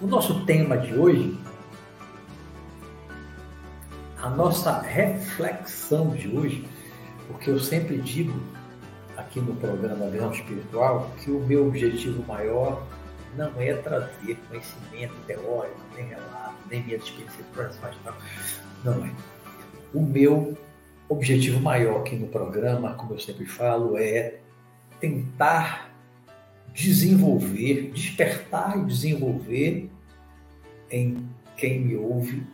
O nosso tema de hoje, a nossa reflexão de hoje, porque eu sempre digo aqui no programa Visão Espiritual que o meu objetivo maior não é trazer conhecimento teórico, nem relato, nem minha experiência transformacional. Não é. O meu objetivo maior aqui no programa, como eu sempre falo, é tentar desenvolver, despertar e desenvolver em quem me ouve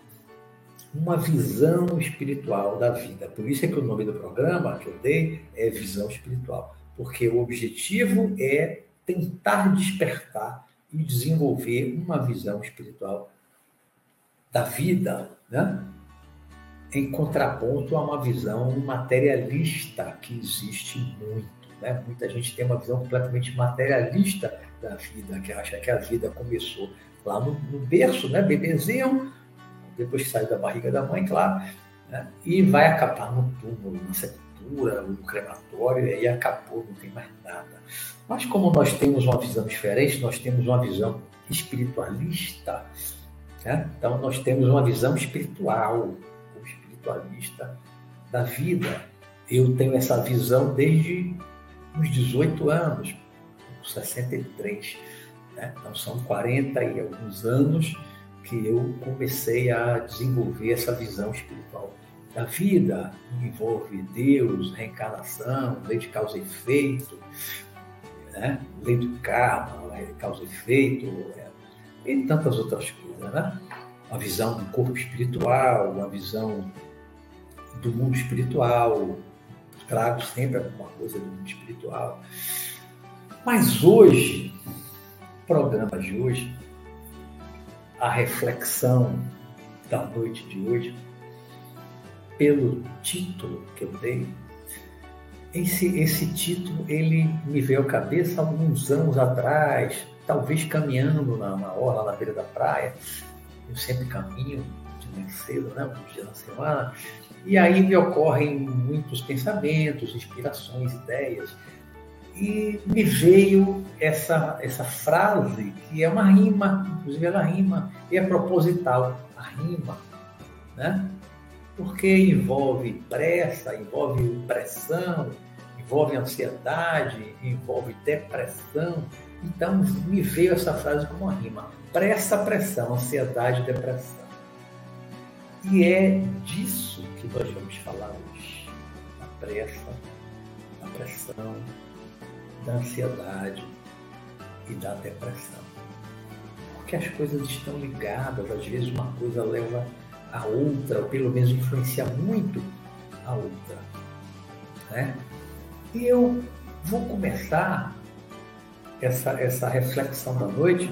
uma visão espiritual da vida. Por isso é que o nome do programa que eu dei é Visão Espiritual, porque o objetivo é tentar despertar e desenvolver uma visão espiritual da vida, né? Em contraponto a uma visão materialista que existe muito. Né? Muita gente tem uma visão completamente materialista da vida, que acha que a vida começou lá no, no berço, né? bebezinho, depois que sai da barriga da mãe, claro, né? e vai acabar no túmulo, na sepultura, no crematório, e aí acabou, não tem mais nada. Mas como nós temos uma visão diferente, nós temos uma visão espiritualista, né? então nós temos uma visão espiritual, espiritualista da vida. Eu tenho essa visão desde uns 18 anos, 63. Né? Então são 40 e alguns anos que eu comecei a desenvolver essa visão espiritual da vida. Envolve Deus, reencarnação, lei de causa e efeito, né? lei do karma, causa e efeito, é, e tantas outras coisas. Né? Uma visão do corpo espiritual, uma visão do mundo espiritual, trago sempre alguma coisa do mundo espiritual. Mas hoje, o programa de hoje, a reflexão da noite de hoje, pelo título que eu dei, esse, esse título ele me veio à cabeça alguns anos atrás, talvez caminhando na, na orla, na beira da praia. Eu sempre caminho de manhã cedo, né, um dia na semana, e aí me ocorrem muitos pensamentos, inspirações, ideias. E me veio essa, essa frase, que é uma rima, inclusive ela rima, e é proposital, a rima, né? Porque envolve pressa, envolve pressão, envolve ansiedade, envolve depressão. Então me veio essa frase como uma rima: pressa, pressão, ansiedade, depressão. E é disso que nós vamos falar hoje. Da pressa, da pressão, da ansiedade e da depressão. Porque as coisas estão ligadas, às vezes uma coisa leva a outra, ou pelo menos influencia muito a outra. Né? E eu vou começar essa, essa reflexão da noite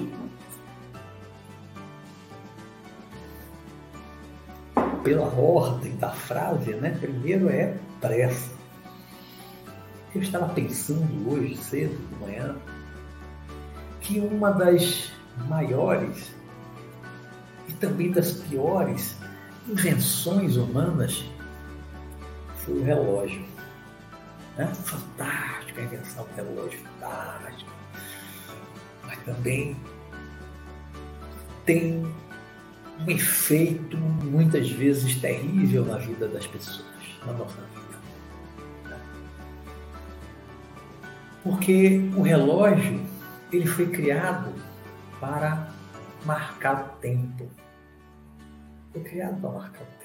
pela ordem da frase, né? Primeiro é pressa. Eu estava pensando hoje cedo de manhã que uma das maiores e também das piores invenções humanas foi o relógio. Né? Fantástica a invenção do relógio, fantástica. Mas também tem um efeito muitas vezes terrível na vida das pessoas, na nossa vida. Porque o relógio ele foi criado para marcar o tempo. Foi criado para marcar o tempo.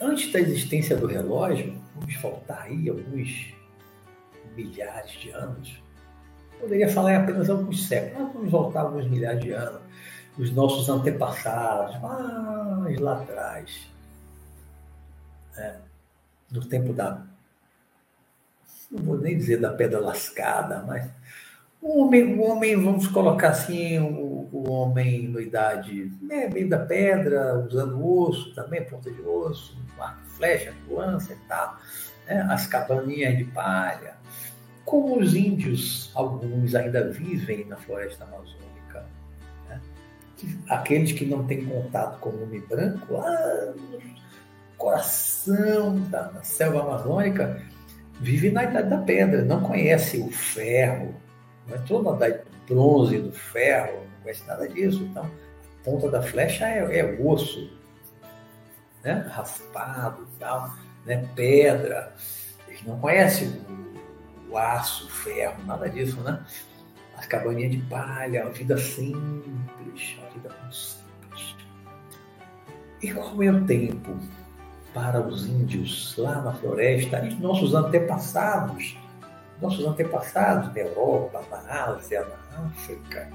Antes da existência do relógio, vamos faltar aí alguns milhares de anos. Poderia falar em apenas alguns séculos, mas vamos voltar alguns milhares de anos os nossos antepassados, mais lá atrás, né? no tempo da. Não vou nem dizer da pedra lascada, mas o homem, o homem vamos colocar assim, o, o homem na idade né, meio da pedra, usando osso também, ponta de osso, flecha, lança e tal, né, as cabaninhas de palha. Como os índios, alguns ainda vivem na floresta amazônica aqueles que não têm contato com o homem branco, ah, coração da, da selva amazônica, vive na Idade da Pedra, não conhece o ferro, não entrou na Idade do Bronze, do ferro, não conhece nada disso. Então, a ponta da flecha é, é osso, né? raspado e tal, né? pedra. Eles não conhecem o, o aço, o ferro, nada disso, né? As cabaninhas de palha, a vida simples, a vida simples. E qual é o tempo para os índios lá na floresta, e nossos antepassados, nossos antepassados na Europa, na Ásia, na África,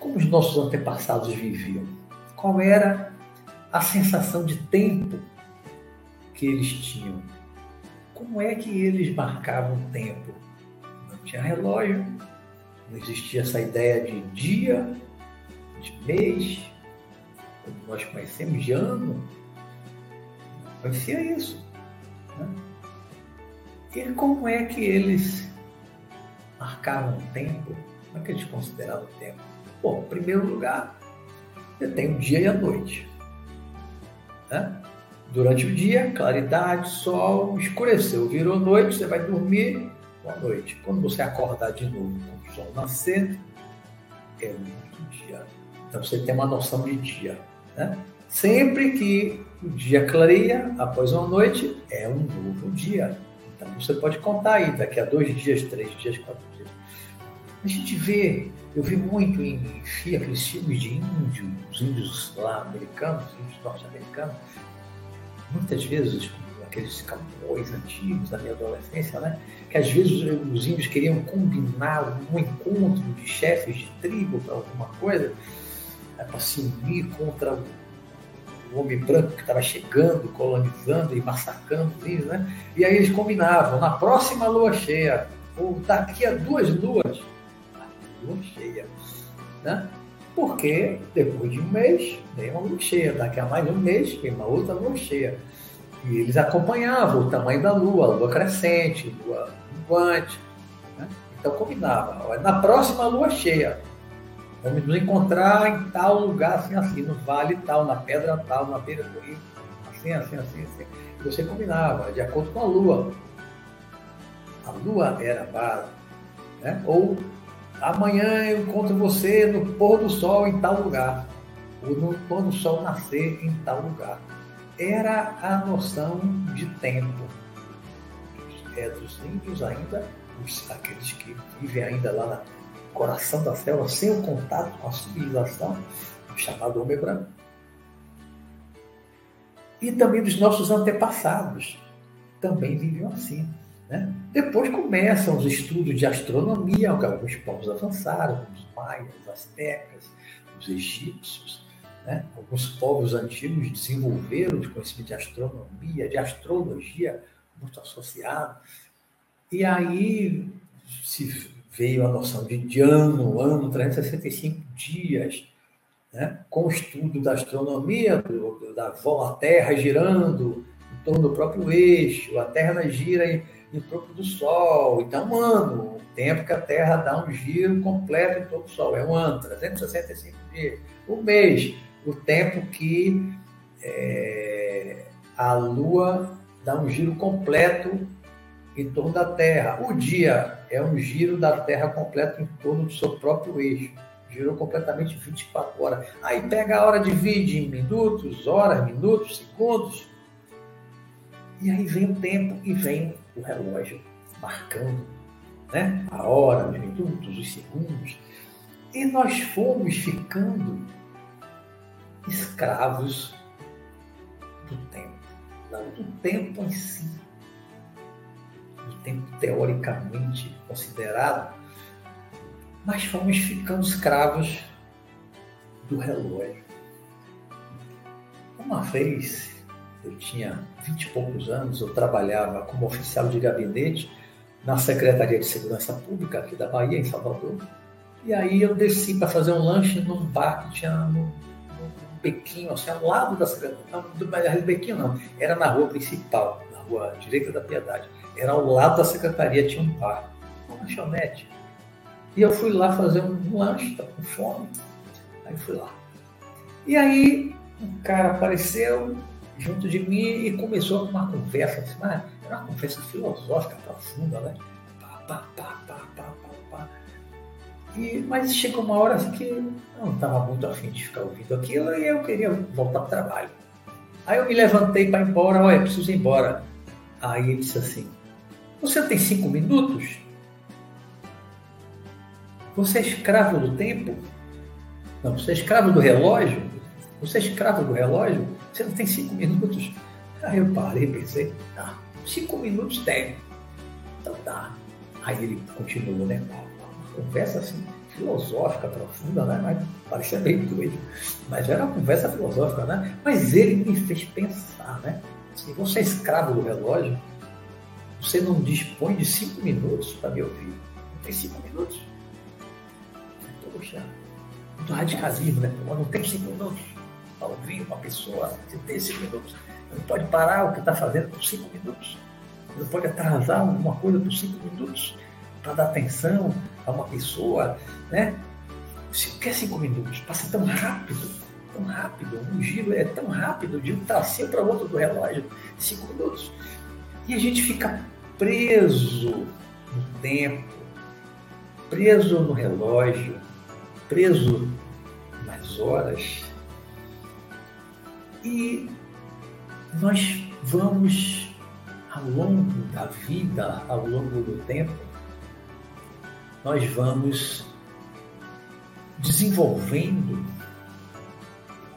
como os nossos antepassados viviam? Qual era a sensação de tempo que eles tinham? Como é que eles marcavam o tempo? Não tinha relógio, não existia essa ideia de dia, de mês, como nós conhecemos, de ano Parecia isso. Né? E como é que eles marcavam o tempo? Como é que eles consideravam o tempo? Bom, em primeiro lugar, você tem o dia e a noite. Né? Durante o dia, claridade, sol, escureceu, virou noite, você vai dormir, boa noite. Quando você acordar de novo sol nascer, é muito dia. Então você tem uma noção de dia. Né? Sempre que o dia clareia, após uma noite, é um novo dia. Então você pode contar aí, daqui a dois dias, três dias, quatro dias. A gente vê, eu vi muito em, em aqueles filmes de índios, os índios lá americanos, índios norte-americanos, muitas vezes aqueles cowboys antigos da minha adolescência, né? Que às vezes os índios queriam combinar um encontro de chefes de tribo para alguma coisa, né, para se unir contra o homem branco que estava chegando, colonizando e massacrando eles, né? E aí eles combinavam, na próxima lua cheia, ou daqui a duas luas, lua cheia, né? Porque depois de um mês vem uma lua cheia, daqui a mais um mês vem uma outra lua cheia. E eles acompanhavam o tamanho da lua, a lua crescente, lua minguante. Né? Então combinava, na próxima lua cheia, Vamos nos encontrar em tal lugar, assim, assim, no vale tal, na pedra tal, na beira do rio, assim, assim, assim, assim. E você combinava, de acordo com a lua. A lua era a base. Né? Ou amanhã eu encontro você no pôr do sol em tal lugar. Ou no pôr do sol nascer em tal lugar. Era a noção de tempo. É dos índios ainda, os, aqueles que vivem ainda lá na coração da selva, sem o contato com a civilização, chamado homem branco. E também dos nossos antepassados, também viviam assim. Né? Depois começam os estudos de astronomia, alguns povos avançaram, os maias, os astecas, os egípcios. Né? Alguns povos antigos desenvolveram o conhecimento de astronomia, de astrologia, muito associado. E aí se veio a noção de, de ano, ano, 365 dias, né? com o estudo da astronomia, do, da a Terra girando em torno do próprio eixo, a Terra gira em, em torno do Sol. Então, ano, o tempo que a Terra dá um giro completo em torno do Sol, é um ano, 365 dias. Um mês, o tempo que é, a Lua dá um giro completo em torno da Terra. O dia é um giro da Terra completo em torno do seu próprio eixo. Girou completamente 24 horas. Aí pega a hora, divide em minutos, horas, minutos, segundos. E aí vem o tempo e vem o relógio marcando né? a hora, os minutos, os segundos. E nós fomos ficando escravos do tempo. Não do tempo em si, tempo teoricamente considerado, mas fomos ficando escravos do relógio. Uma vez, eu tinha vinte e poucos anos, eu trabalhava como oficial de gabinete na Secretaria de Segurança Pública aqui da Bahia, em Salvador. E aí eu desci para fazer um lanche num bar que tinha no, bequinho, assim, ao lado da Secretaria. Não, do bequinho não, era na rua principal, na rua Direita da Piedade era ao lado da secretaria, tinha um bar, uma lanchonete. E eu fui lá fazer um lanche, estava com fome. Aí fui lá. E aí um cara apareceu, junto de mim e começou uma conversa, assim, era uma conversa filosófica profunda, né? Pá, pá, pá, pá, pá. E, mas chegou uma hora assim que eu não estava muito afim de ficar ouvindo aquilo e eu queria voltar para o trabalho. Aí eu me levantei para ir embora, olha, preciso ir embora. Aí ele disse assim, você tem cinco minutos? Você é escravo do tempo? Não, você é escravo do relógio? Você é escravo do relógio? Você não tem cinco minutos? Aí eu parei e pensei, tá, cinco minutos tem. Então tá. Aí ele continuou, né? Conversa assim, filosófica, profunda, né? Mas parecia meio doido. Mas era uma conversa filosófica, né? Mas ele me fez pensar, né? Se você é escravo do relógio, você não dispõe de cinco minutos para me ouvir. Não tem cinco minutos. Poxa, muito radicalismo, né? Não tem cinco minutos para ouvir uma pessoa. Você tem cinco minutos. Não pode parar o que está fazendo por cinco minutos. Não pode atrasar alguma coisa por cinco minutos para dar atenção a uma pessoa, né? O que é cinco minutos? Passa tão rápido, tão rápido. Um giro é tão rápido de um tracinho para outro do relógio. Cinco minutos. E a gente fica preso no tempo, preso no relógio, preso nas horas. E nós vamos, ao longo da vida, ao longo do tempo, nós vamos desenvolvendo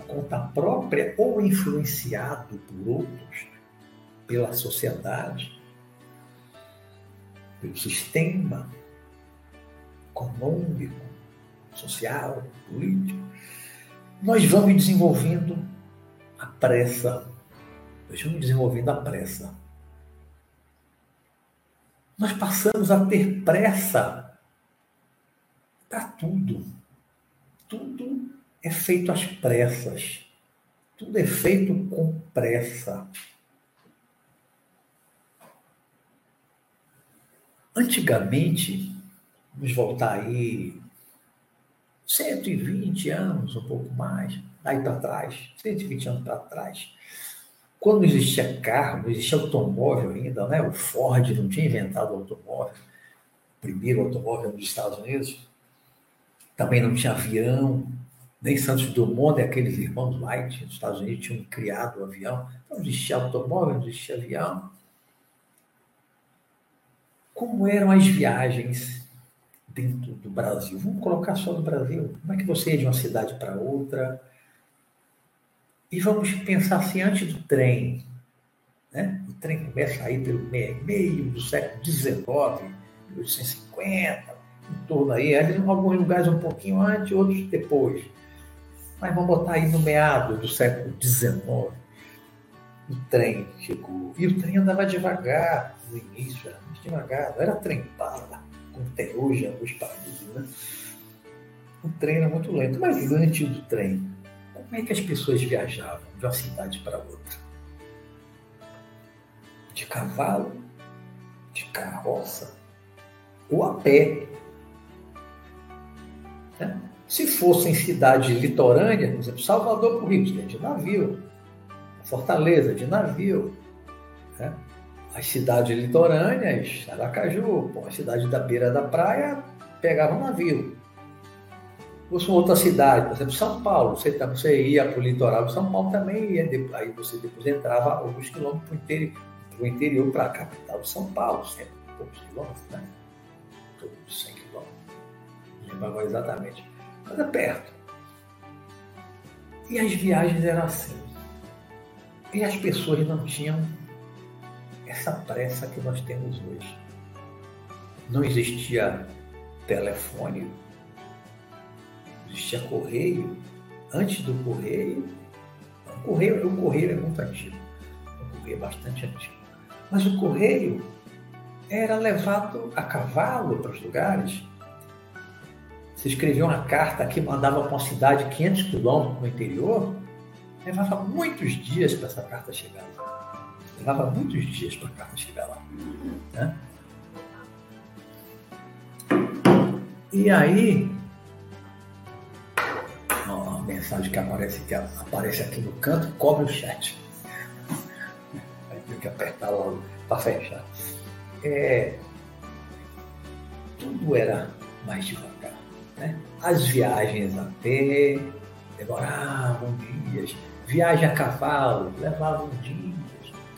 conta própria ou influenciado por outros, pela sociedade, pelo sistema econômico, social, político, nós vamos desenvolvendo a pressa. Nós vamos desenvolvendo a pressa. Nós passamos a ter pressa para tudo. Tudo é feito às pressas. Tudo é feito com pressa. Antigamente, vamos voltar aí 120 anos, um pouco mais, aí para trás, 120 anos para trás, quando existia carro, não existia automóvel ainda, né? o Ford não tinha inventado o automóvel, o primeiro automóvel nos Estados Unidos, também não tinha avião, nem Santos Dumont, aqueles irmãos Light nos Estados Unidos tinham criado o avião, não existia automóvel, não existia avião. Como eram as viagens dentro do Brasil? Vamos colocar só no Brasil. Como é que você ia de uma cidade para outra? E vamos pensar assim, antes do trem. Né? O trem começa aí pelo meio, do século XIX, 1850, em torno aí, em alguns lugares um pouquinho antes, outros depois. Mas vamos botar aí no meado do século XIX. O trem chegou. E o trem andava devagar no início, era muito devagar, não era trem bala, como tem hoje em alguns países. Né? O trem era muito lento. Mas antes do trem, como é que as pessoas viajavam de uma cidade para outra? De cavalo, de carroça ou a pé. Né? Se fossem cidades litorâneas, por exemplo, Salvador o Rio, de navio. Fortaleza, de navio. Né? As cidades litorâneas, Aracaju, pô, a cidade da beira da praia, pegava um navio. Fosse outra cidade, por exemplo, São Paulo, você, tá, você ia para o litoral de São Paulo também, ia, aí você depois entrava alguns quilômetros para o interior, para a capital de São Paulo, sempre poucos quilômetros, né? Todos 100 quilômetros. Lembro exatamente. Mas é perto. E as viagens eram assim. E as pessoas não tinham essa pressa que nós temos hoje. Não existia telefone, existia correio. Antes do correio, o correio, o correio é muito antigo, o correio é bastante antigo. Mas o correio era levado a cavalo para os lugares. Você escrevia uma carta que mandava para uma cidade 500 quilômetros no interior, levava muitos dias para essa carta chegar lá. Levava muitos dias para a carta chegar lá. Né? E aí, ó, a mensagem que aparece, que aparece aqui no canto cobre o chat. Tem que apertar logo para fechar. É, tudo era mais devagar. Né? As viagens a pé demoravam dias. Viagem a cavalo levavam dias.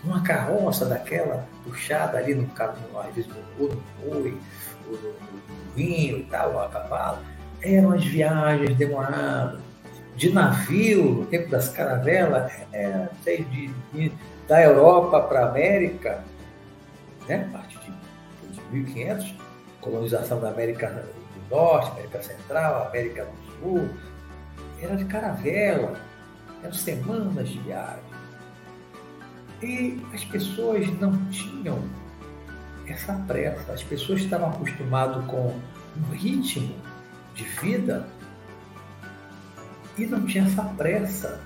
Uma carroça daquela puxada ali no cavalo, às vezes no, boi, ou no, vinho e tal, a cavalo, eram as viagens demoradas. De navio, no tempo das caravelas, é, de, de, da Europa para a América, né? a partir de 1500, colonização da América Norte, América Central, América do Sul, era de caravela, eram semanas de viagem. E as pessoas não tinham essa pressa, as pessoas estavam acostumadas com um ritmo de vida e não tinha essa pressa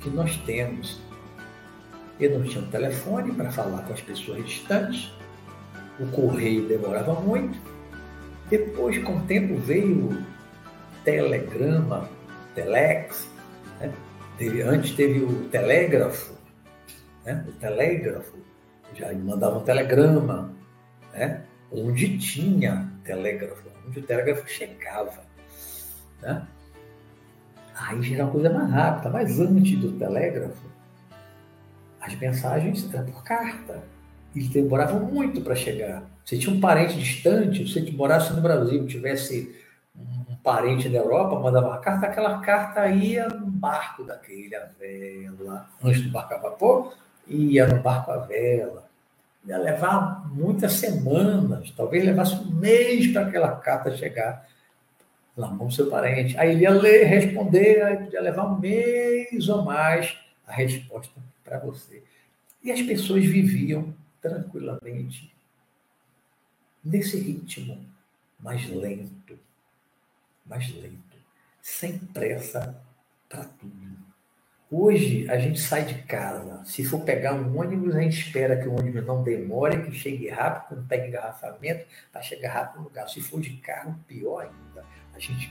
que nós temos. Eu não tinha um telefone para falar com as pessoas distantes, o correio demorava muito. Depois, com o tempo, veio o telegrama, telex. Né? Teve, antes teve o telégrafo, né? o telégrafo, já mandava um telegrama, né? onde tinha telégrafo, onde o telégrafo chegava. Né? Aí já era uma coisa mais rápida, mas antes do telégrafo, as mensagens eram por carta. E demoravam muito para chegar. Você tinha um parente distante, se você morasse no Brasil, tivesse um parente da Europa, mandava uma carta, aquela carta ia no barco daquele, a vela, antes do barco a vapor, ia no barco a vela. Ia levar muitas semanas, talvez levasse um mês para aquela carta chegar na mão do seu parente. Aí ele ia ler, responder, aí podia levar um mês ou mais a resposta para você. E as pessoas viviam tranquilamente nesse ritmo mais lento, mais lento, sem pressa para tudo. Hoje a gente sai de casa, se for pegar um ônibus, a gente espera que o ônibus não demore, que chegue rápido, não pegue engarrafamento, para chegar rápido no lugar. Se for de carro, pior ainda. A gente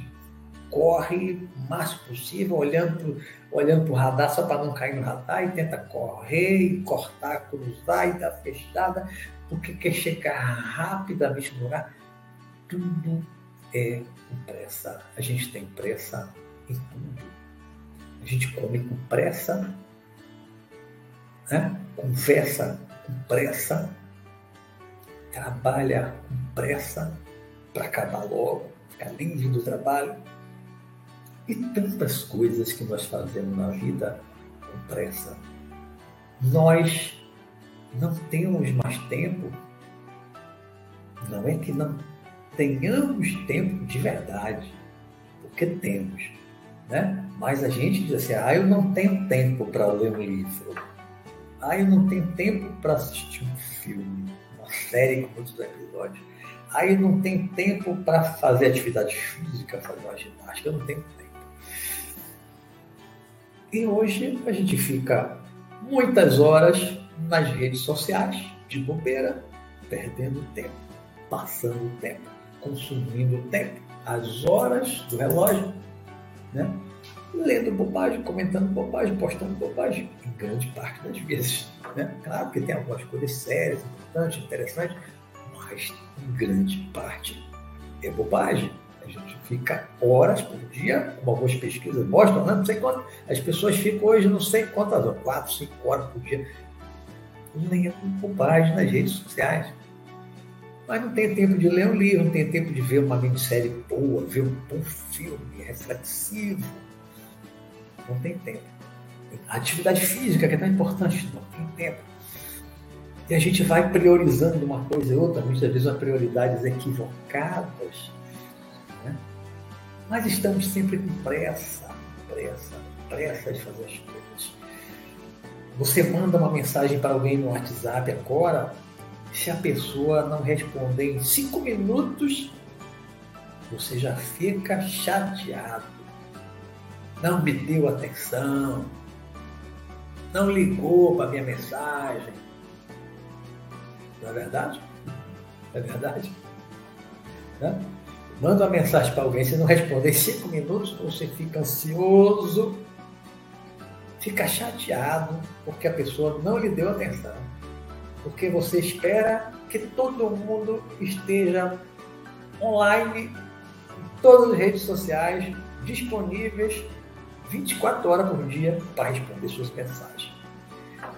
corre o máximo possível, olhando para o radar só para não cair no radar e tenta correr e cortar, cruzar e dar fechada, porque quer chegar rapidamente no lugar. Tudo é pressa. A gente tem pressa em tudo. A gente come com pressa, né? conversa com pressa, trabalha com pressa para acabar logo, ficar livre do trabalho e tantas coisas que nós fazemos na vida com pressa. Nós não temos mais tempo. Não é que não tenhamos tempo de verdade, porque temos, né? Mas a gente diz assim: ah, eu não tenho tempo para ler um livro. Ah, eu não tenho tempo para assistir um filme, uma série com muitos episódios. Ah, eu não tenho tempo para fazer atividade física, fazer uma ginástica. Eu não tenho. E hoje a gente fica muitas horas nas redes sociais, de bobeira, perdendo tempo, passando tempo, consumindo tempo, as horas do relógio, né? lendo bobagem, comentando bobagem, postando bobagem, em grande parte das vezes. Né? Claro que tem algumas coisas sérias, importantes, interessantes, mas em grande parte é bobagem. A gente fica horas por dia, como algumas pesquisas mostram, né? não sei quanto. As pessoas ficam hoje não sei quantas horas, quatro, cinco horas por dia, lendo bobagem nas redes sociais. Mas não tem tempo de ler um livro, não tem tempo de ver uma minissérie boa, ver um bom filme reflexivo. Não tem tempo. A atividade física, que é tão importante, não tem tempo. E a gente vai priorizando uma coisa e outra, muitas vezes as prioridades equivocadas mas estamos sempre com pressa, pressa, pressa de fazer as coisas. Você manda uma mensagem para alguém no WhatsApp agora, se a pessoa não responder em cinco minutos, você já fica chateado. Não me deu atenção, não ligou para minha mensagem. Não é verdade? Não é verdade? Não? Manda uma mensagem para alguém, se não responder em cinco minutos, você fica ansioso, fica chateado, porque a pessoa não lhe deu atenção. Porque você espera que todo mundo esteja online, em todas as redes sociais, disponíveis 24 horas por dia para responder suas mensagens.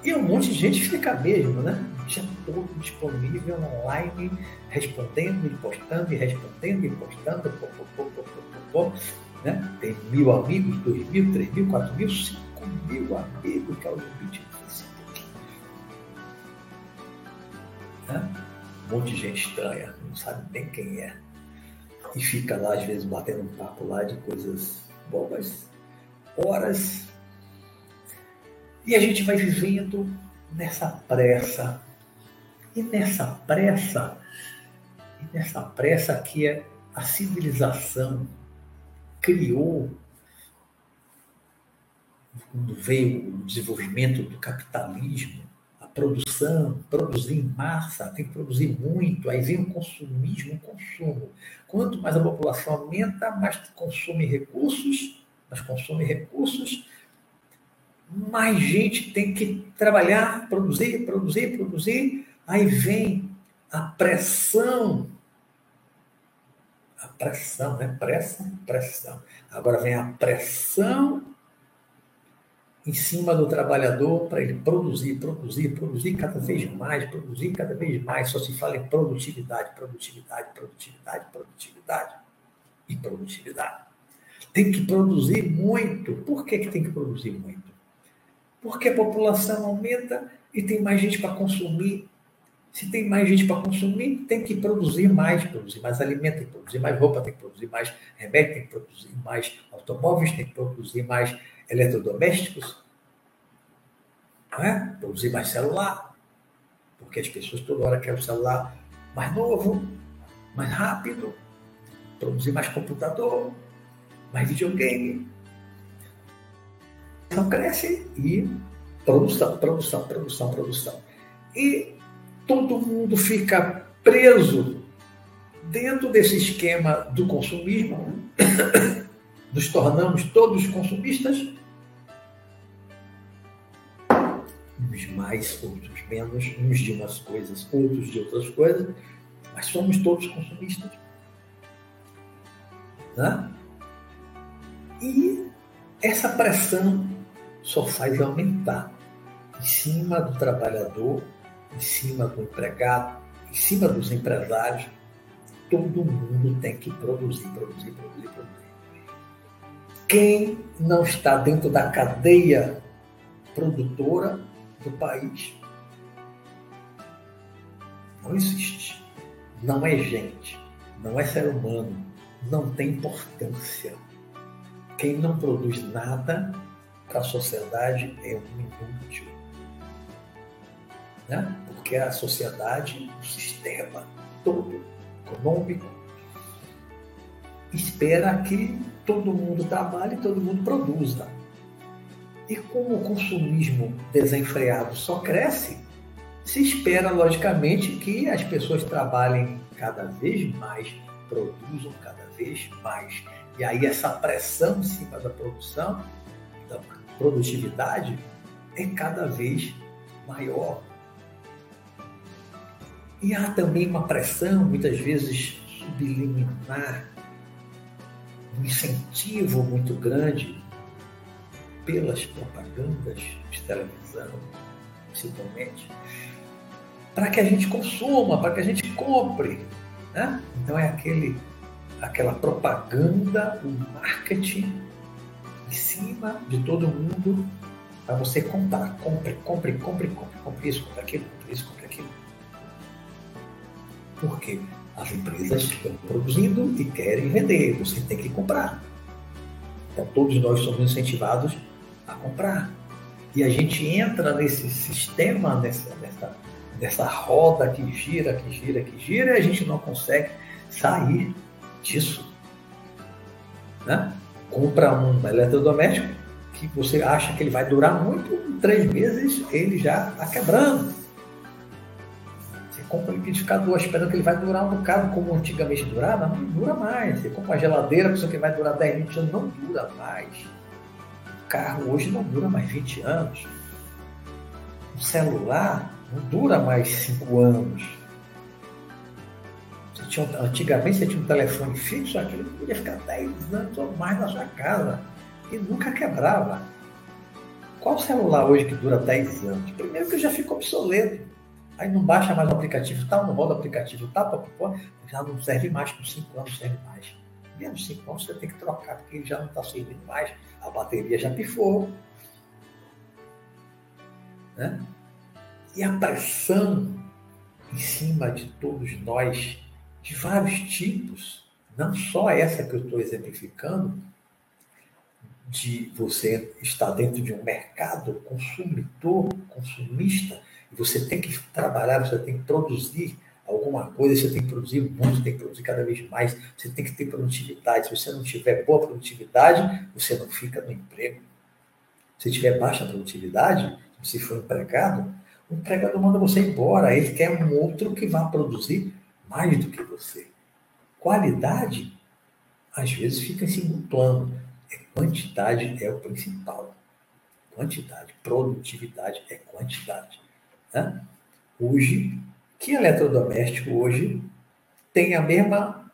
E um monte de gente fica mesmo, né? Dia todo disponível online, respondendo e postando, e respondendo e postando, pô, pô, pô, pô, né? Tem mil amigos, dois mil, três mil, quatro mil, cinco mil amigos, que é o limite do Facebook. Né? Um monte de gente estranha, não sabe nem quem é. E fica lá, às vezes, batendo um papo lá de coisas bobas, horas. E a gente vai vivendo nessa pressa. E nessa pressa, e nessa pressa que é a civilização criou, quando veio o desenvolvimento do capitalismo, a produção, produzir em massa, tem que produzir muito, aí vem o consumismo, o consumo. Quanto mais a população aumenta, mais consome recursos, mais consome recursos, mais gente tem que trabalhar, produzir, produzir, produzir, aí vem a pressão a pressão, né? Pressa, pressão. Agora vem a pressão em cima do trabalhador para ele produzir, produzir, produzir cada vez mais, produzir cada vez mais. Só se fala em produtividade, produtividade, produtividade, produtividade e produtividade. Tem que produzir muito. Por que, que tem que produzir muito? Porque a população aumenta e tem mais gente para consumir se tem mais gente para consumir, tem que produzir mais, produzir mais alimento, tem que produzir mais roupa, tem que produzir mais remédio, tem que produzir mais automóveis, tem que produzir mais eletrodomésticos, não é? produzir mais celular, porque as pessoas toda hora querem o celular mais novo, mais rápido, produzir mais computador, mais videogame. Então cresce e produção, produção, produção, produção. E todo mundo fica preso dentro desse esquema do consumismo, nos tornamos todos consumistas, uns mais, outros menos, uns de umas coisas, outros de outras coisas, mas somos todos consumistas. Né? E essa pressão só faz aumentar em cima do trabalhador em cima do empregado, em cima dos empresários, todo mundo tem que produzir, produzir, produzir, produzir. Quem não está dentro da cadeia produtora do país não existe. Não é gente, não é ser humano, não tem importância. Quem não produz nada para a sociedade é um inútil né? porque a sociedade, o sistema todo econômico, espera que todo mundo trabalhe e todo mundo produza. E como o consumismo desenfreado só cresce, se espera, logicamente, que as pessoas trabalhem cada vez mais, produzam cada vez mais. E aí essa pressão em cima da produção, da produtividade, é cada vez maior. E há também uma pressão, muitas vezes subliminar, um incentivo muito grande pelas propagandas de televisão, principalmente, para que a gente consuma, para que a gente compre. Né? Então é aquele, aquela propaganda, o marketing em cima de todo mundo para você comprar. Compre, compre, compre, compre, compre isso, compre aquilo, compre isso, compre aquilo. Porque as empresas estão produzindo e querem vender, você tem que comprar. Então, todos nós somos incentivados a comprar. E a gente entra nesse sistema, nessa, nessa, nessa roda que gira, que gira, que gira, e a gente não consegue sair disso. Né? Compra um eletrodoméstico que você acha que ele vai durar muito, em três meses ele já está quebrando compra um liquidificador esperando que ele vai durar um bocado como antigamente durava, não dura mais. Você compra uma geladeira pensando que vai durar 10, 20 anos, não dura mais. O carro hoje não dura mais 20 anos. O celular não dura mais cinco anos. Tinha, antigamente você tinha um telefone fixo, aquilo podia ficar 10 anos ou mais na sua casa e nunca quebrava. Qual celular hoje que dura 10 anos? Primeiro que já ficou obsoleto. Aí não baixa mais o aplicativo tal, não roda o aplicativo tal, já não serve mais, com 5 anos serve mais. Menos 5 anos você tem que trocar, porque ele já não está servindo mais, a bateria já pifou. Né? E a pressão em cima de todos nós, de vários tipos, não só essa que eu estou exemplificando, de você estar dentro de um mercado consumidor, consumista, e você tem que trabalhar, você tem que produzir alguma coisa, você tem que produzir muito, tem que produzir cada vez mais, você tem que ter produtividade. Se você não tiver boa produtividade, você não fica no emprego. Se tiver baixa produtividade, se for empregado, o empregador manda você embora, ele quer um outro que vá produzir mais do que você. Qualidade, às vezes, fica em segundo plano. É quantidade é o principal. Quantidade, produtividade é quantidade. Né? Hoje, que eletrodoméstico hoje tem a mesma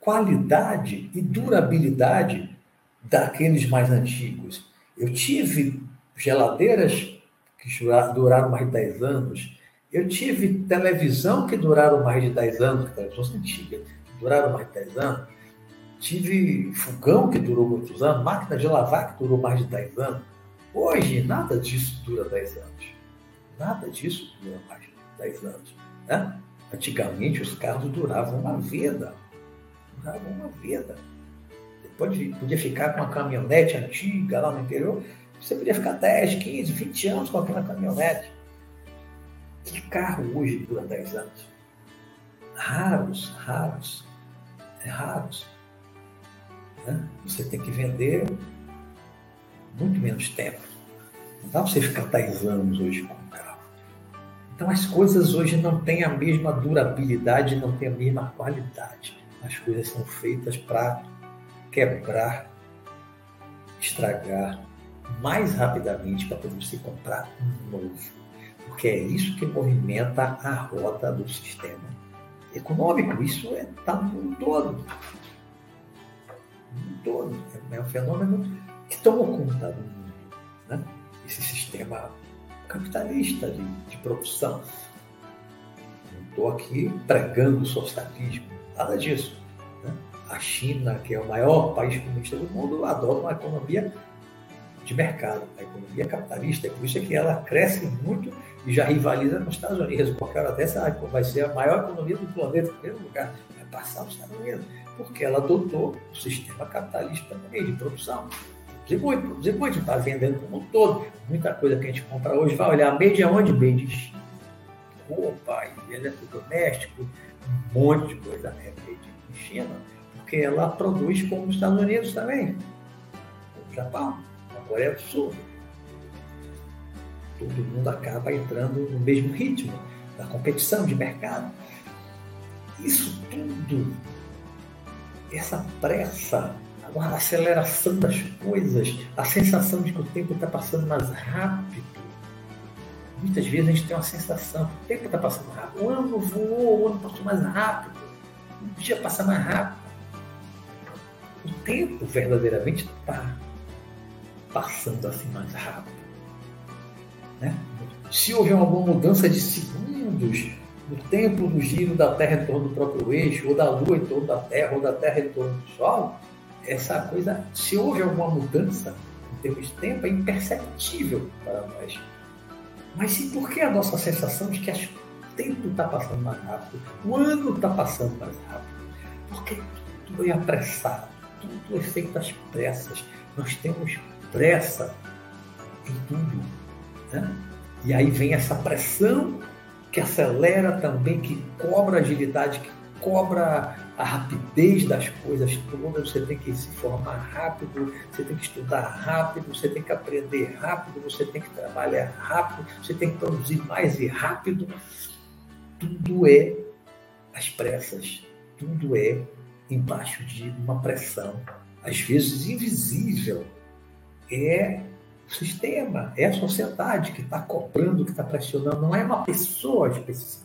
qualidade e durabilidade daqueles mais antigos. Eu tive geladeiras que duraram mais de 10 anos. Eu tive televisão que duraram mais de 10 anos, que televisões antigas, que duraram mais de 10 anos. Tive fogão que durou muitos anos, máquina de lavar que durou mais de 10 anos. Hoje, nada disso dura 10 anos. Nada disso dura mais de 10 anos. Né? Antigamente, os carros duravam uma vida. Duravam uma vida. Depois podia ficar com uma caminhonete antiga lá no interior, você podia ficar 10, 15, 20 anos com aquela caminhonete. Que carro hoje dura 10 anos? Raros, raros. É raros. Né? Você tem que vender muito menos tempo. Não dá para você ficar 10 anos hoje com um carro. Então as coisas hoje não têm a mesma durabilidade, não têm a mesma qualidade. As coisas são feitas para quebrar, estragar mais rapidamente para poder se comprar um novo. Porque é isso que movimenta a roda do sistema econômico. Isso está é, tá no todo. No todo. É um fenômeno que tomou conta do mundo. Né? Esse sistema capitalista de, de produção. Não estou aqui pregando socialismo, nada disso. Né? A China, que é o maior país comunista do mundo, adota uma economia de mercado. A economia capitalista, é por isso é que ela cresce muito e já rivaliza com os Estados Unidos. Qualquer hora dessa vai ser a maior economia do planeta, em primeiro lugar, vai passar os Estados Unidos, porque ela adotou o sistema capitalista também de produção. Produzir muito, produzir muito, está vendendo o mundo todo. Muita coisa que a gente compra hoje, vai olhar, made aonde? Made China. Roupa, eletrodoméstico, um monte de coisa é made em China, porque ela produz como os Estados Unidos também, como o Japão. Coreia do Sul. Todo mundo acaba entrando no mesmo ritmo da competição de mercado. Isso tudo, essa pressa, a aceleração das coisas, a sensação de que o tempo está passando mais rápido. Muitas vezes a gente tem uma sensação o tempo está passando rápido. O ano voou, o ano passou mais rápido. O dia passa mais rápido. O tempo verdadeiramente está passando assim mais rápido. Né? Se houver alguma mudança de segundos no tempo do giro da Terra em torno do próprio eixo, ou da Lua em torno da Terra, ou da Terra em torno do Sol, essa coisa, se houve alguma mudança em termos de tempo, é imperceptível para nós. Mas sim porque a nossa sensação de que o tempo está passando mais rápido, o ano está passando mais rápido, porque tudo é apressado, tudo é feito às pressas. Nós temos pressa em tudo. Né? E aí vem essa pressão que acelera também, que cobra agilidade, que cobra a rapidez das coisas todas. Você tem que se formar rápido, você tem que estudar rápido, você tem que aprender rápido, você tem que trabalhar rápido, você tem que produzir mais e rápido. Tudo é às pressas, tudo é embaixo de uma pressão, às vezes invisível, é o sistema, é a sociedade que está cobrando, que está pressionando, não é uma pessoa específica.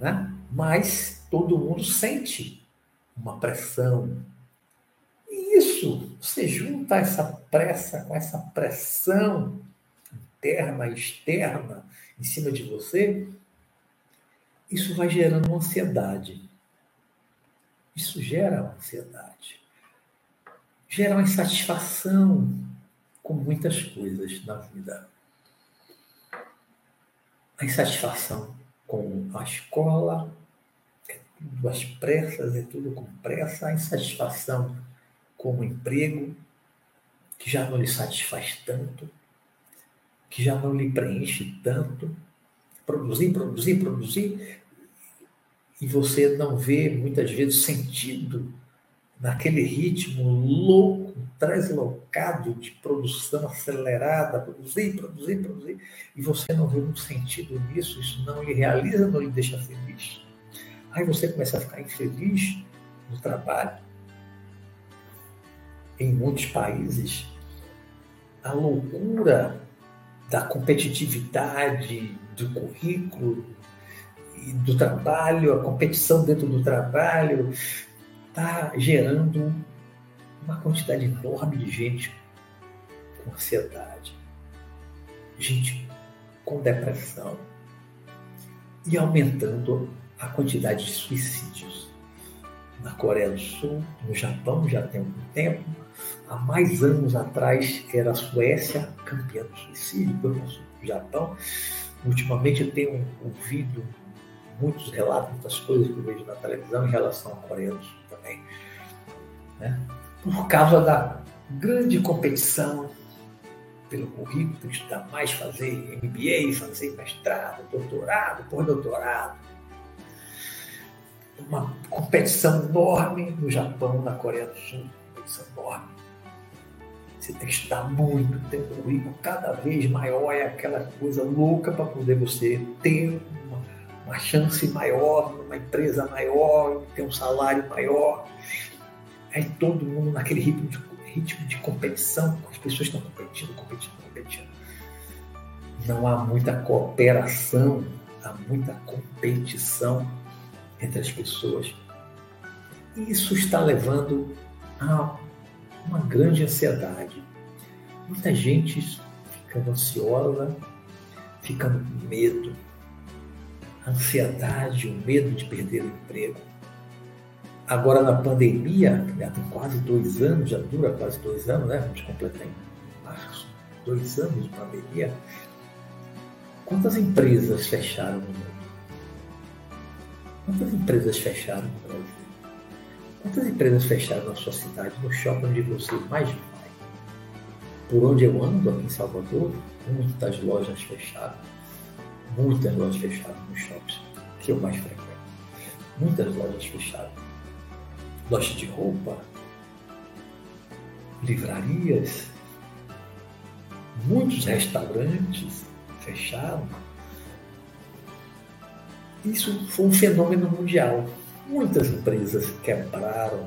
Né? Mas todo mundo sente uma pressão. E isso, você junta essa pressa com essa pressão interna e externa em cima de você, isso vai gerando ansiedade. Isso gera ansiedade. Gera uma insatisfação com muitas coisas na vida. A insatisfação com a escola, é tudo às pressas, é tudo com pressa. A insatisfação com o emprego, que já não lhe satisfaz tanto, que já não lhe preenche tanto. Produzir, produzir, produzir, e você não vê muitas vezes sentido naquele ritmo louco, translocado de produção acelerada, produzir, produzir, produzir, e você não vê um sentido nisso, isso não lhe realiza, não lhe deixa feliz. Aí você começa a ficar infeliz no trabalho. Em muitos países, a loucura da competitividade do currículo, do trabalho, a competição dentro do trabalho, está gerando uma quantidade enorme de gente com ansiedade, gente com depressão e aumentando a quantidade de suicídios. Na Coreia do Sul, no Japão, já tem um tempo, há mais anos atrás era a Suécia campeã do suicídio, depois o Japão. Ultimamente eu tenho ouvido muitos relatos, muitas coisas que eu vejo na televisão em relação à Coreia do Sul também. Né? Por causa da grande competição pelo currículo, estudar mais, fazer MBA, fazer mestrado, doutorado, pós-doutorado. Uma competição enorme no Japão, na Coreia do Sul, competição enorme. Você tem que estudar muito, ter um currículo cada vez maior, é aquela coisa louca para poder você ter uma chance maior, numa empresa maior, ter um salário maior. Aí todo mundo naquele ritmo de, ritmo de competição, as pessoas estão competindo, competindo, competindo. Não há muita cooperação, há muita competição entre as pessoas. E isso está levando a uma grande ansiedade. Muita gente ficando ansiosa, ficando com medo, a ansiedade, o medo de perder o emprego. Agora, na pandemia, já tem quase dois anos, já dura quase dois anos, né? Vamos completar em março, dois anos de pandemia. Quantas empresas fecharam no mundo? Quantas empresas fecharam no Brasil? Quantas empresas fecharam na sua cidade, no shopping onde você mais vai? Por onde eu ando, aqui em Salvador, muitas lojas fecharam muitas lojas fechadas nos shoppings, que eu mais frequento. Muitas lojas fechadas. Lojas de roupa, livrarias, muitos restaurantes fecharam. Isso foi um fenômeno mundial. Muitas empresas quebraram,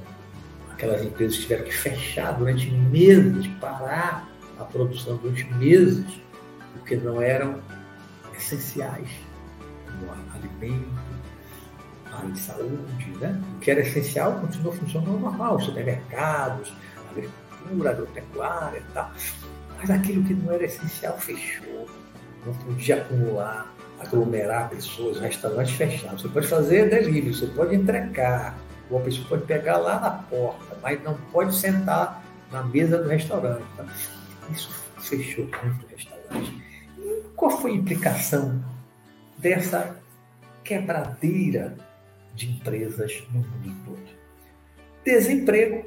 aquelas empresas tiveram que fechar durante meses, parar a produção durante meses, porque não eram essenciais, como alimento, saúde, né? O que era essencial continua funcionando normal, supermercados, agricultura, agropecuária e tal. Mas aquilo que não era essencial fechou. Não podia acumular, aglomerar pessoas, restaurantes fechados. Você pode fazer delivery, você pode entregar, uma pessoa pode pegar lá na porta, mas não pode sentar na mesa do restaurante. Tá? Isso fechou muito o restaurante. Qual foi a implicação dessa quebradeira de empresas no mundo todo? Desemprego.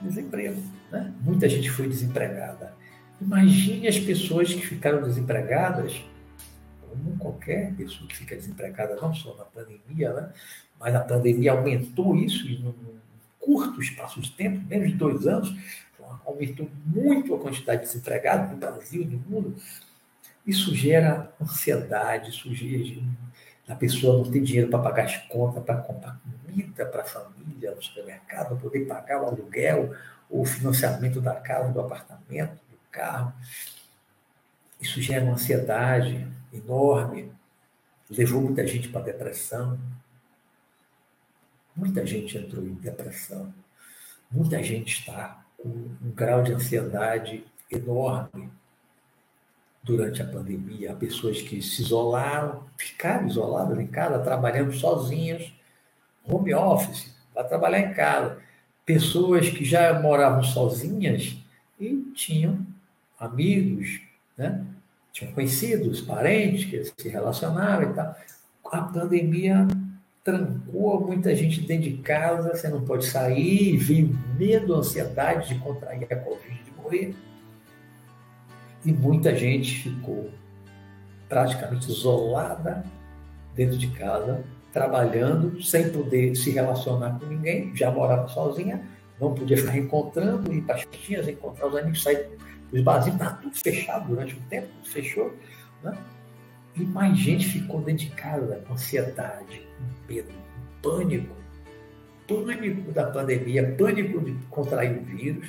Desemprego. Né? Muita gente foi desempregada. Imagine as pessoas que ficaram desempregadas, como qualquer pessoa que fica desempregada, não só na pandemia, né? mas a pandemia aumentou isso e num curto espaço de tempo, menos de dois anos, aumentou muito a quantidade de desempregados no Brasil, no mundo. Isso gera ansiedade, isso gera a pessoa não tem dinheiro para pagar as contas, para comprar comida para a família no supermercado, para poder pagar o aluguel, o financiamento da casa, do apartamento, do carro. Isso gera uma ansiedade enorme, levou muita gente para depressão. Muita gente entrou em depressão. Muita gente está com um grau de ansiedade enorme durante a pandemia. Há pessoas que se isolaram, ficaram isoladas em casa, trabalhando sozinhas, home office, para trabalhar em casa. Pessoas que já moravam sozinhas e tinham amigos, né? tinham conhecidos, parentes que se relacionavam e tal. A pandemia trancou muita gente dentro de casa, você não pode sair, veio medo, ansiedade de contrair a Covid, de morrer. E muita gente ficou praticamente isolada dentro de casa, trabalhando, sem poder se relacionar com ninguém, já morava sozinha, não podia ficar encontrando, ir para as festinhas, encontrar os amigos, sair os barzinhos, estava tudo fechado durante um tempo, fechou, né? E mais gente ficou dentro de casa com ansiedade, com medo, com pânico, pânico da pandemia, pânico de contrair o vírus.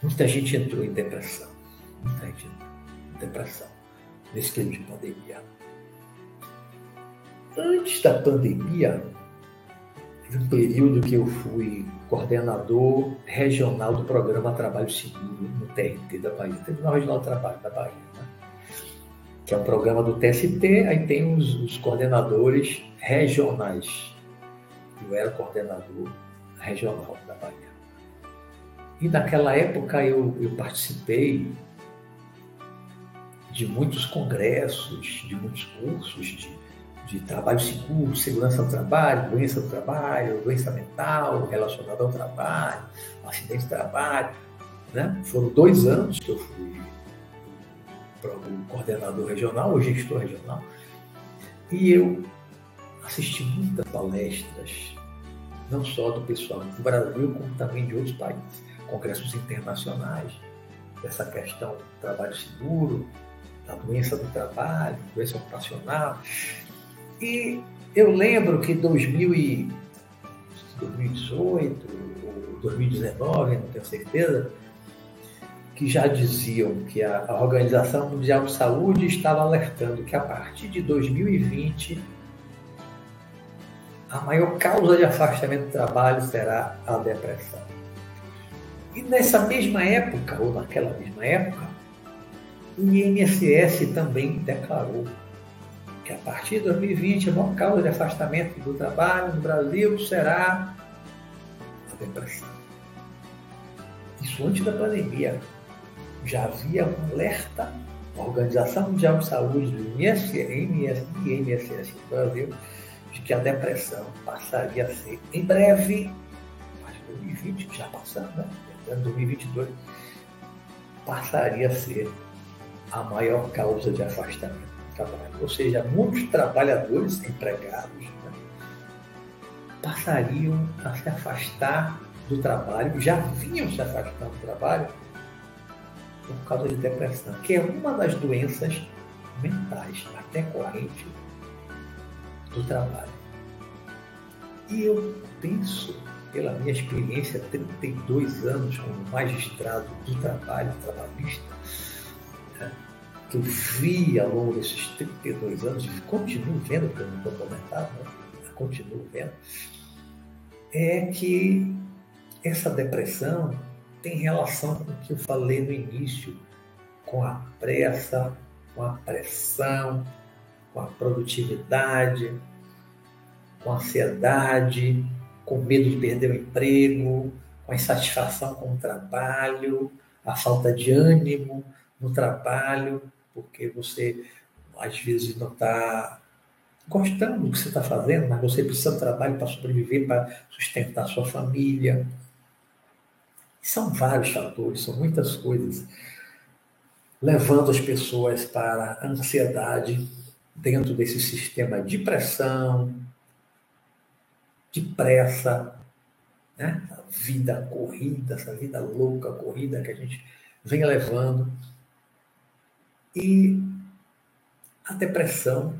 Muita gente entrou em depressão, entrou em depressão nesse tempo de pandemia. Antes da pandemia, teve um período que eu fui coordenador regional do programa Trabalho Seguro no TRT da Bahia, Tribunal Regional do Trabalho da Bahia, né? que é um programa do TST, aí tem os, os coordenadores regionais. Eu era coordenador regional da Bahia. E naquela época eu, eu participei de muitos congressos, de muitos cursos de de trabalho seguro, segurança do trabalho, doença do trabalho, doença mental relacionada ao trabalho, acidente de trabalho. Né? Foram dois anos que eu fui o coordenador regional, o gestor regional, e eu assisti muitas palestras, não só do pessoal do Brasil, como também de outros países, congressos internacionais, dessa questão do trabalho seguro, da doença do trabalho, doença ocupacional. E eu lembro que 2000 e 2018 ou 2019, não tenho certeza, que já diziam que a, a Organização Mundial de Saúde estava alertando que a partir de 2020 a maior causa de afastamento do trabalho será a depressão. E nessa mesma época, ou naquela mesma época, o INSS também declarou que a partir de 2020 a maior causa de afastamento do trabalho no Brasil será a depressão. Isso antes da pandemia. Já havia um alerta da Organização Mundial de Saúde, do INSS, INSS do Brasil, de que a depressão passaria a ser, em breve, mas 2020, que já passamos, né? Em 2022, passaria a ser a maior causa de afastamento trabalho. Ou seja, muitos trabalhadores empregados né, passariam a se afastar do trabalho, já vinham se afastando do trabalho por causa de depressão, que é uma das doenças mentais até corrente do trabalho. E eu penso, pela minha experiência, 32 anos como magistrado do trabalho trabalhista, que eu vi ao longo desses 32 anos, e continuo vendo, porque eu não estou comentando, né? continuo vendo, é que essa depressão tem relação com o que eu falei no início, com a pressa, com a pressão, com a produtividade, com a ansiedade, com medo de perder o emprego, com a insatisfação com o trabalho, a falta de ânimo no trabalho, porque você às vezes não está gostando do que você está fazendo, mas você precisa de trabalho para sobreviver, para sustentar sua família. São vários fatores, são muitas coisas levando as pessoas para a ansiedade dentro desse sistema de pressão, de pressa, né? a vida corrida, essa vida louca, corrida que a gente vem levando. E a depressão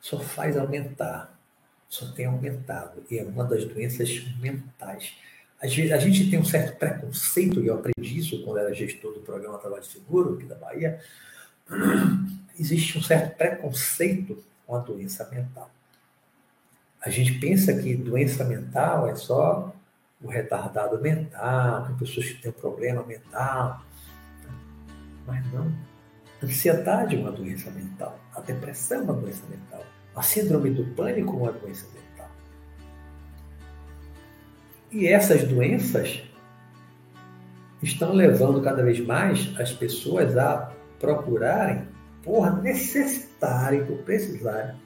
só faz aumentar, só tem aumentado, e é uma das doenças mentais A gente tem um certo preconceito, e eu aprendi isso quando era gestor do programa Trabalho Seguro, aqui da Bahia. Existe um certo preconceito com a doença mental. A gente pensa que doença mental é só o retardado mental, pessoas que têm problema mental. Mas não. A ansiedade é uma doença mental. A depressão é uma doença mental. A síndrome do pânico é uma doença mental. E essas doenças estão levando cada vez mais as pessoas a procurarem, por necessitarem, por precisarem,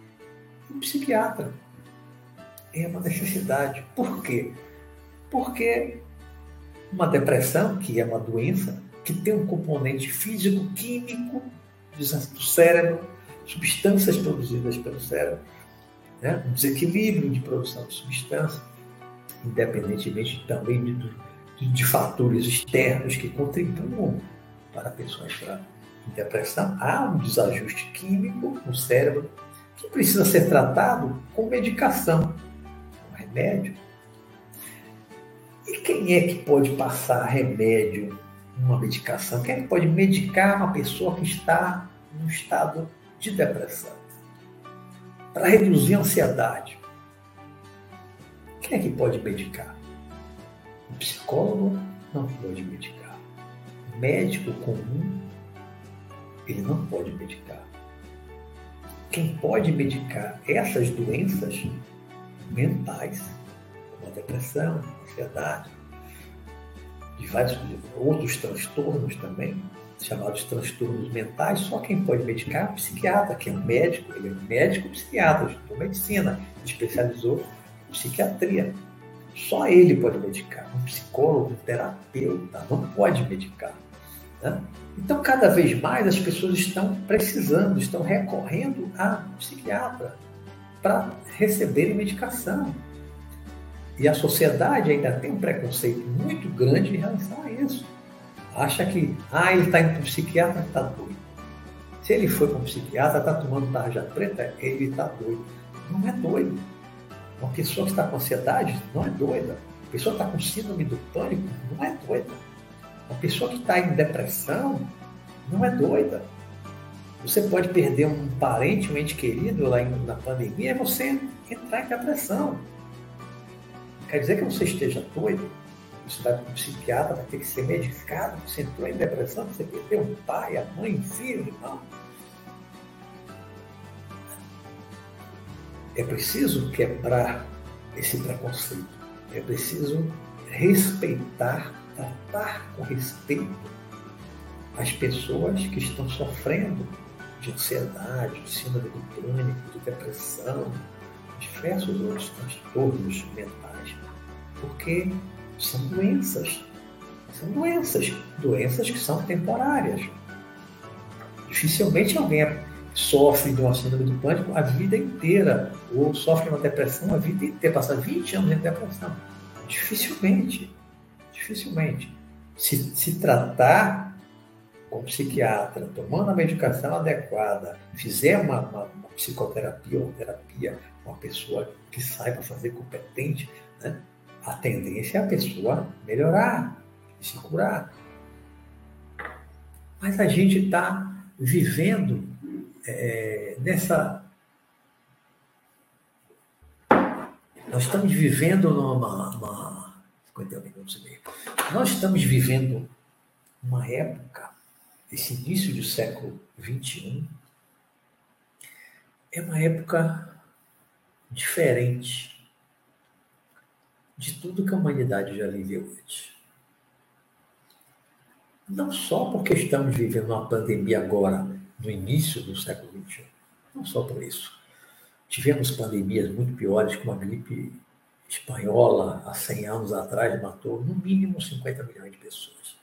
um psiquiatra. É uma necessidade. Por quê? Porque uma depressão, que é uma doença, que tem um componente físico-químico do cérebro, substâncias produzidas pelo cérebro, né? um desequilíbrio de produção de substância, independentemente também de, de, de fatores externos que contribuam para a pessoa entrar em depressão, há um desajuste químico no cérebro que precisa ser tratado com medicação, com remédio. E quem é que pode passar remédio, uma medicação? Quem é que pode medicar uma pessoa que está num estado de depressão? Para reduzir a ansiedade. Quem é que pode medicar? O psicólogo não pode medicar. O médico comum, ele não pode medicar. Quem pode medicar essas doenças mentais como a depressão, a ansiedade, e vários outros transtornos também, chamados transtornos mentais, só quem pode medicar é o psiquiatra, que é um médico, ele é um médico psiquiatra, estudou medicina, especializou em psiquiatria. Só ele pode medicar. Um psicólogo, um terapeuta não pode medicar. Né? Então, cada vez mais as pessoas estão precisando, estão recorrendo a psiquiatra para receberem medicação. E a sociedade ainda tem um preconceito muito grande em relação a isso. Acha que, ah, ele está indo para o psiquiatra, está doido. Se ele foi para um psiquiatra, está tomando tarja preta, ele está doido. Não é doido. Uma pessoa que está com ansiedade não é doida. Uma pessoa que está com síndrome do pânico não é doida. Uma pessoa que está em depressão não é doida. Você pode perder um parente, um ente querido lá na pandemia e você entrar em depressão quer dizer que você esteja doido. Você vai para um psiquiatra, vai ter que ser medicado. Você entrou em depressão, você perdeu um pai, a mãe, filho, irmão. É preciso quebrar esse preconceito. É preciso respeitar, tratar com respeito as pessoas que estão sofrendo de ansiedade, de síndrome do pânico, de depressão, diversos outros transtornos mentais, porque são doenças. São doenças, doenças que são temporárias. Dificilmente alguém sofre de uma síndrome do pânico a vida inteira, ou sofre uma depressão a vida inteira, passa 20 anos em depressão. Dificilmente, dificilmente. Se, se tratar com psiquiatra, tomando a medicação adequada, fizer uma, uma, uma psicoterapia ou terapia uma pessoa que saiba fazer competente, né? A tendência é a pessoa melhorar, se curar. Mas a gente está vivendo é, nessa. Nós estamos vivendo numa. Uma, 50 minutos e meio. Nós estamos vivendo uma época, esse início do século XXI, é uma época diferente de tudo que a humanidade já viveu antes. Não só porque estamos vivendo uma pandemia agora, no início do século XXI, não só por isso. Tivemos pandemias muito piores, como a gripe espanhola, há 100 anos atrás, matou no mínimo 50 milhões de pessoas.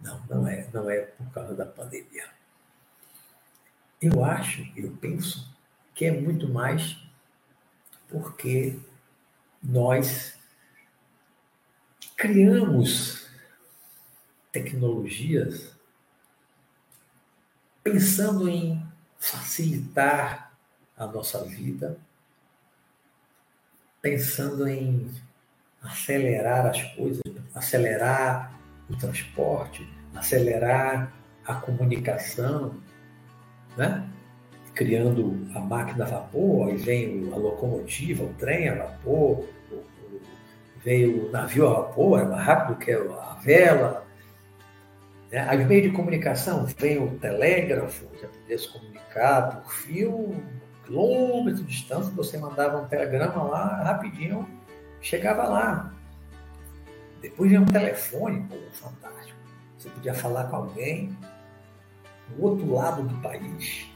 Não, não é, não é por causa da pandemia. Eu acho, eu penso, que é muito mais porque nós criamos tecnologias pensando em facilitar a nossa vida, pensando em acelerar as coisas, acelerar o transporte, acelerar a comunicação, né? criando a máquina a vapor, aí vem a locomotiva, o trem a vapor, veio o navio a vapor, é mais rápido que a vela. Né? Aí meio de comunicação, vem o telégrafo, já podia se comunicar por fio, quilômetro de distância, você mandava um telegrama lá, rapidinho, chegava lá. Depois vem um telefone, pô, fantástico. Você podia falar com alguém do outro lado do país.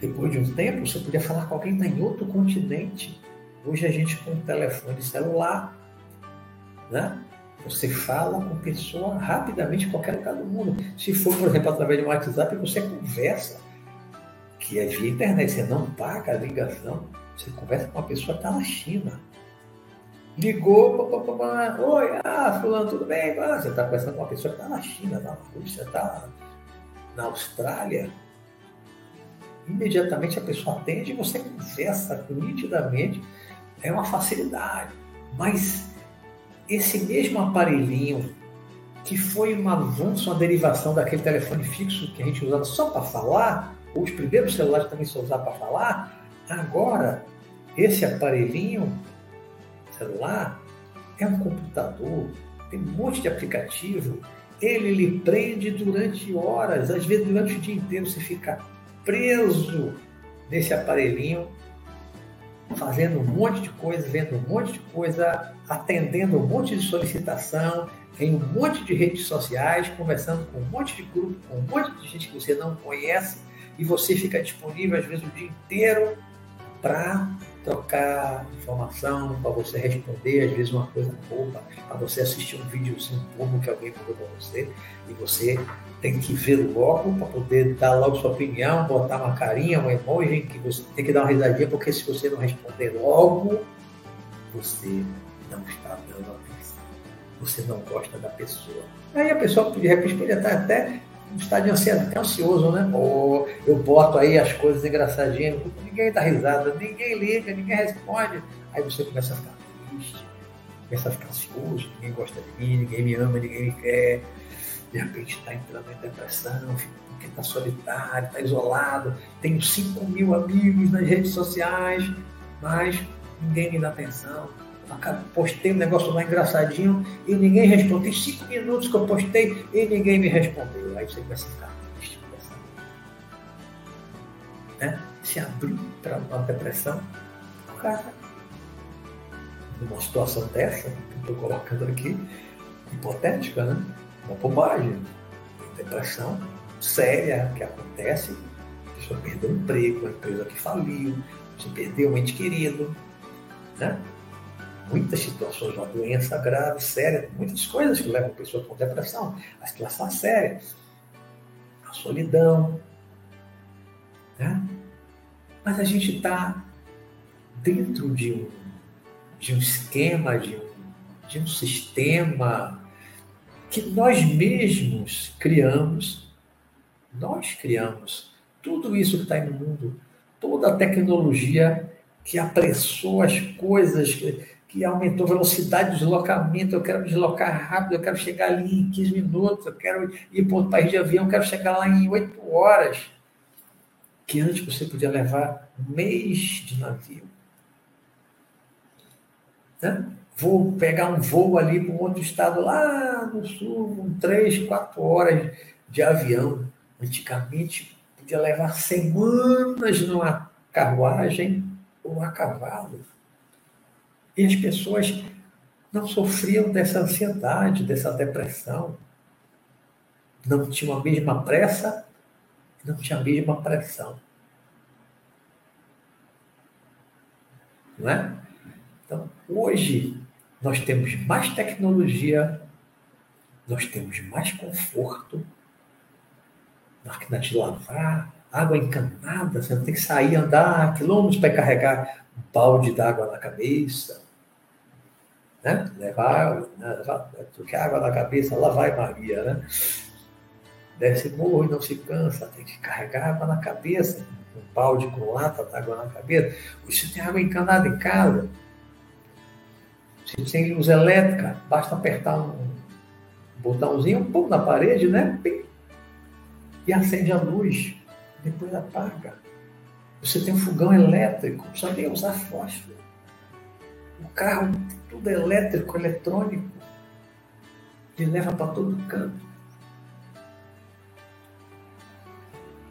Depois de um tempo, você podia falar com alguém em outro continente. Hoje a gente com telefone celular, né? Você fala com pessoa rapidamente em qualquer lugar do mundo. Se for, por exemplo, através um WhatsApp, você conversa, que é via internet, você não paga a ligação, você conversa com uma pessoa que está na China. Ligou, pá, pá, pá, oi, ah, fulano, tudo bem? Ah, você está conversando com uma pessoa que está na China, na Rússia, está na Austrália. Imediatamente a pessoa atende e você conversa nitidamente. É uma facilidade. Mas esse mesmo aparelhinho, que foi um avanço, uma derivação daquele telefone fixo que a gente usava só para falar, os primeiros celulares também só usavam para falar, agora esse aparelhinho celular é um computador, tem um monte de aplicativo, ele lhe prende durante horas, às vezes durante o dia inteiro você fica preso nesse aparelhinho fazendo um monte de coisa, vendo um monte de coisa, atendendo um monte de solicitação, em um monte de redes sociais, conversando com um monte de grupo, com um monte de gente que você não conhece, e você fica disponível às vezes o dia inteiro para trocar informação, para você responder, às vezes uma coisa boba, para você assistir um videozinho bobo que alguém mandou para você, e você tem que ver logo para poder dar logo sua opinião, botar uma carinha, um emoji, que você tem que dar uma risadinha, porque se você não responder logo, você não está dando atenção. Você não gosta da pessoa. Aí a pessoa, de repente, pode estar até no estado de ansiedade, ansioso, né? Ou eu boto aí as coisas engraçadinhas, ninguém dá risada, ninguém liga, ninguém responde. Aí você começa a ficar triste, começa a ficar ansioso, ninguém gosta de mim, ninguém me ama, ninguém me quer de repente está entrando em depressão, porque está solitário, está isolado, tenho 5 mil amigos nas redes sociais, mas ninguém me dá atenção. Postei um negócio lá engraçadinho e ninguém respondeu. Tem cinco minutos que eu postei e ninguém me respondeu. Aí você começa a ficar triste, né? se abrir para uma depressão. O cara, numa situação dessa, que estou colocando aqui, hipotética, né? uma bobagem, depressão séria que acontece, a pessoa perdeu o emprego, a empresa que faliu, você perdeu um ente querido, né? Muitas situações, uma doença grave, séria, muitas coisas que levam a pessoa com depressão, a situação séria, a solidão, né? Mas a gente está dentro de um, de um esquema, de um, de um sistema que nós mesmos criamos, nós criamos tudo isso que está aí no mundo, toda a tecnologia que apressou as coisas, que, que aumentou a velocidade de deslocamento, eu quero me deslocar rápido, eu quero chegar ali em 15 minutos, eu quero ir para outro país de avião, eu quero chegar lá em 8 horas, que antes você podia levar um mês de navio. Né? vou pegar um voo ali para um outro estado lá no sul, com três, quatro horas de avião. Antigamente podia levar semanas numa carruagem ou a cavalo. E as pessoas não sofriam dessa ansiedade, dessa depressão. Não tinham a mesma pressa, não tinham a mesma pressão. Não é? Então, hoje, nós temos mais tecnologia, nós temos mais conforto, máquina de lavar, água encanada, você não tem que sair andar quilômetros para carregar um balde d'água na cabeça. Né? Levar, né? levar água na cabeça, lá vai Maria, né? Desce morro e não se cansa, tem que carregar água na cabeça, um balde com lata d'água na cabeça. Você tem água encanada em casa, Se tem luz elétrica, basta apertar um botãozinho, um pouco na parede, né? E acende a luz. Depois apaga. Você tem um fogão elétrico, só nem usar fósforo. O carro, tudo elétrico, eletrônico. Ele leva para todo canto.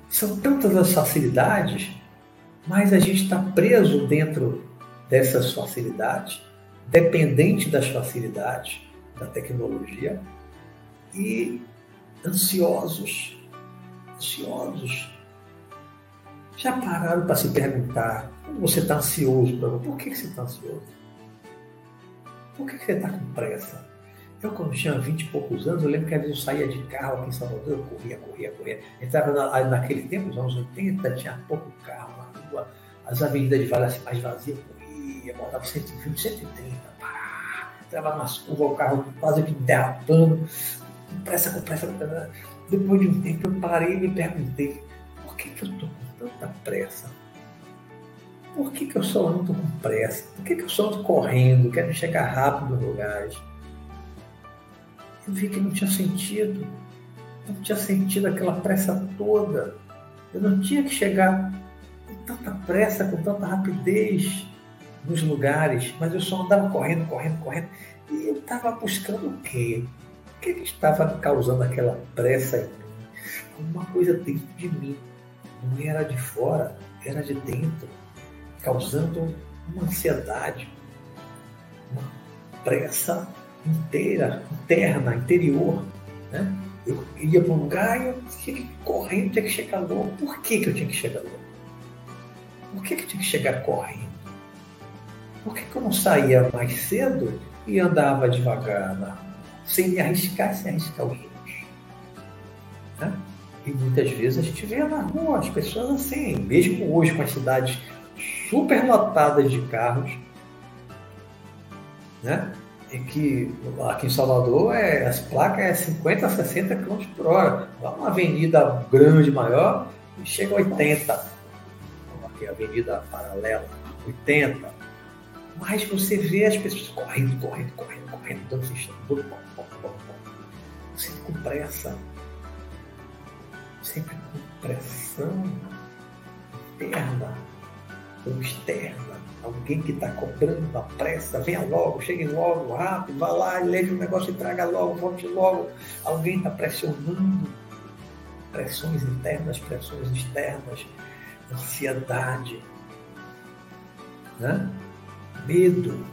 São tantas as facilidades, mas a gente está preso dentro dessas facilidades, dependente das facilidades da tecnologia e ansiosos. Ansiosos. Já pararam para se perguntar como você está ansioso? Por que você está ansioso? Por que você está com pressa? Eu, quando tinha 20 e poucos anos, eu lembro que às vezes eu saía de carro aqui em Salvador, eu corria, corria, corria. Entrava na, naquele tempo, nos anos 80, tinha pouco carro na rua, as avenidas de Vale mais vazias, eu corria, botava 120, 130, pá, entrava nas curvas, o carro quase que derrapando, com pressa, com pressa. Depois de um tempo, eu parei e me perguntei, por que, que eu estou com tanta pressa? Por que, que eu só ando com pressa? Por que, que eu só ando correndo, quero chegar rápido nos lugares? Eu vi que não tinha sentido. Não tinha sentido aquela pressa toda. Eu não tinha que chegar com tanta pressa, com tanta rapidez nos lugares, mas eu só andava correndo, correndo, correndo. E eu estava buscando o quê? O que, que estava causando aquela pressa em mim? Uma coisa dentro de mim. Não era de fora, era de dentro, causando uma ansiedade, uma pressa inteira, interna, interior. Né? Eu ia para um lugar e eu tinha que correndo, tinha que chegar logo. Por que, que eu tinha que chegar logo? Por que, que eu tinha que chegar correndo? Por que, que eu não saía mais cedo e andava devagar na sem me arriscar, sem arriscar os outros? Né? E muitas vezes a gente vê na rua as pessoas assim, mesmo hoje com as cidades super lotadas de carros, né? em que aqui em Salvador é, as placas é 50 a 60 km por hora. Lá uma avenida grande, maior, chega a 80. Aqui a avenida paralela, 80. Mas você vê as pessoas correndo, correndo, correndo, correndo, dando tudo, sempre com pressa. Sempre com pressão interna externa alguém que está cobrando a pressa, venha logo, chegue logo, rápido, vá lá, leve o negócio e traga logo, volte logo. Alguém está pressionando, pressões internas, pressões externas, ansiedade, né? medo.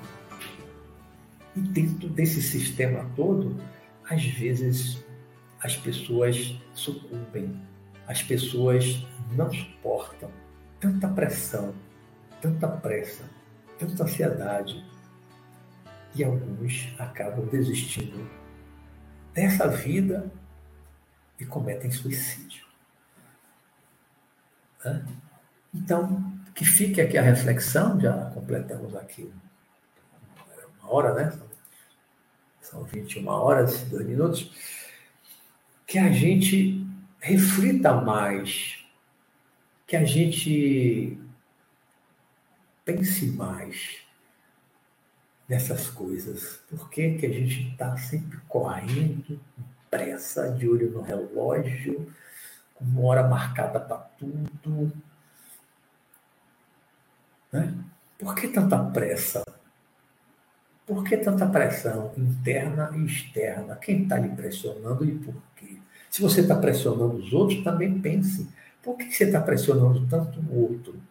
E dentro desse sistema todo, às vezes as pessoas sucumbem, as pessoas não suportam tanta pressão, tanta pressa, tanta ansiedade, e alguns acabam desistindo dessa vida e cometem suicídio. Então, que fique aqui a reflexão, já completamos aqui uma hora, né? São 21 horas e 2 minutos. Que a gente reflita mais, que a gente pense mais nessas coisas. Por que, que a gente está sempre correndo, com pressa, de olho no relógio, com uma hora marcada para tudo? Né? Por que tanta pressa? Por que tanta pressão interna e externa? Quem está lhe pressionando e por quê? Se você está pressionando os outros, também pense. Por que você está pressionando tanto o outro?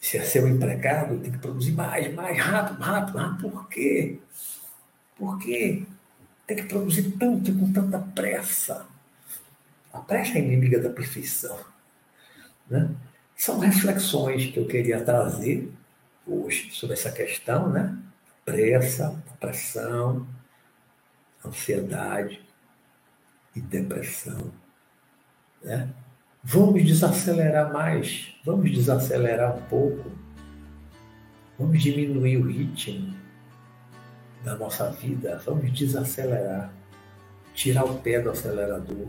Se é seu empregado, tem que produzir mais, mais, rápido, rápido, rápido. Por quê? Por quê? Tem que produzir tanto com tanta pressa. A pressa é inimiga da perfeição. Né? São reflexões que eu queria trazer hoje sobre essa questão, né? Pressa, pressão, ansiedade e depressão. Né? Vamos desacelerar mais, vamos desacelerar um pouco, vamos diminuir o ritmo da nossa vida, vamos desacelerar, tirar o pé do acelerador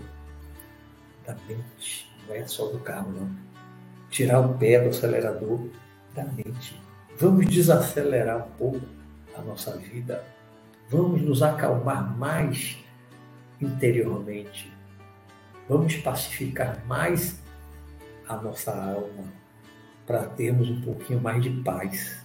da mente, não é só do carro, não. Tirar o pé do acelerador da mente. Vamos desacelerar um pouco a nossa vida. Vamos nos acalmar mais interiormente. Vamos pacificar mais a nossa alma para termos um pouquinho mais de paz.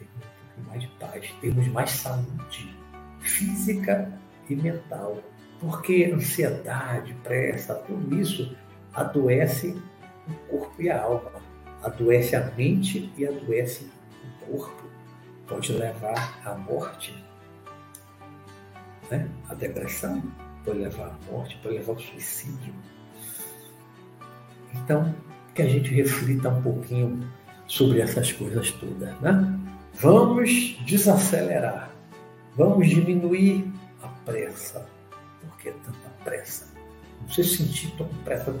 Um pouquinho mais de paz, termos mais saúde física e mental. Porque ansiedade, pressa, tudo isso adoece o corpo e a alma. Adoece a mente e adoece corpo pode levar à morte. Né? A depressão pode levar à morte, pode levar ao suicídio. Então, que a gente reflita um pouquinho sobre essas coisas todas. Né? Vamos desacelerar, vamos diminuir a pressa. Por que tanta pressa? Não se sentir tão pressa,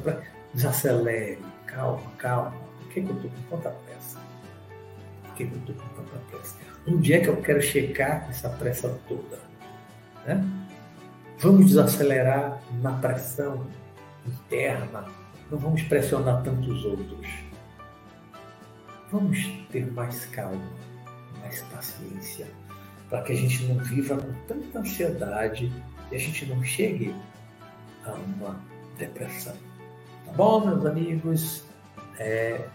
desacelere, calma, calma. Por que, que eu estou com tanta pressa? que eu estou com tanta pressa? Onde é que eu quero chegar essa pressa toda? Né? Vamos desacelerar na pressão interna, não vamos pressionar tantos outros. Vamos ter mais calma, mais paciência, para que a gente não viva com tanta ansiedade e a gente não chegue a uma depressão. Tá bom, meus amigos? É,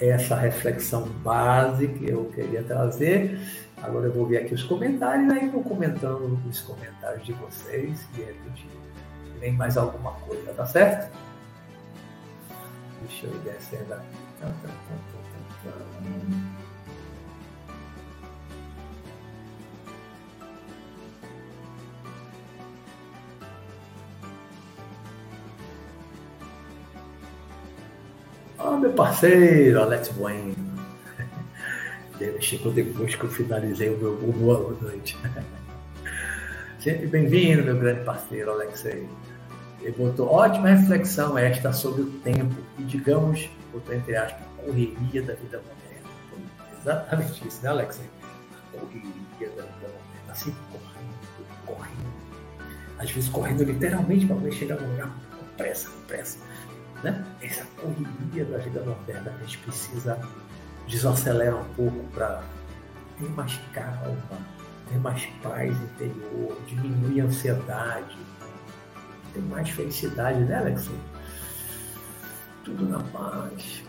essa reflexão base que eu queria trazer. Agora eu vou ver aqui os comentários, aí vou comentando os comentários de vocês e a gente vem mais alguma coisa, tá certo? Deixa eu ir descendo aqui. Oh, meu parceiro, Alex Bueno. Ele chegou depois que eu finalizei o meu boa noite. Sempre bem-vindo, meu grande parceiro, Alexei. Ele botou ótima reflexão esta sobre o tempo e, digamos, botou entre aspas, correria da vida moderna. Exatamente isso, né, Alexei? Correria da vida moderna. Assim, correndo, correndo. Às vezes correndo literalmente para poder chegar no lugar com pressa, com pressa né? Essa correria da vida moderna, a gente precisa desacelerar um pouco para ter mais calma, ter mais paz interior, diminuir a ansiedade, ter mais felicidade, né, Alex? Tudo na paz.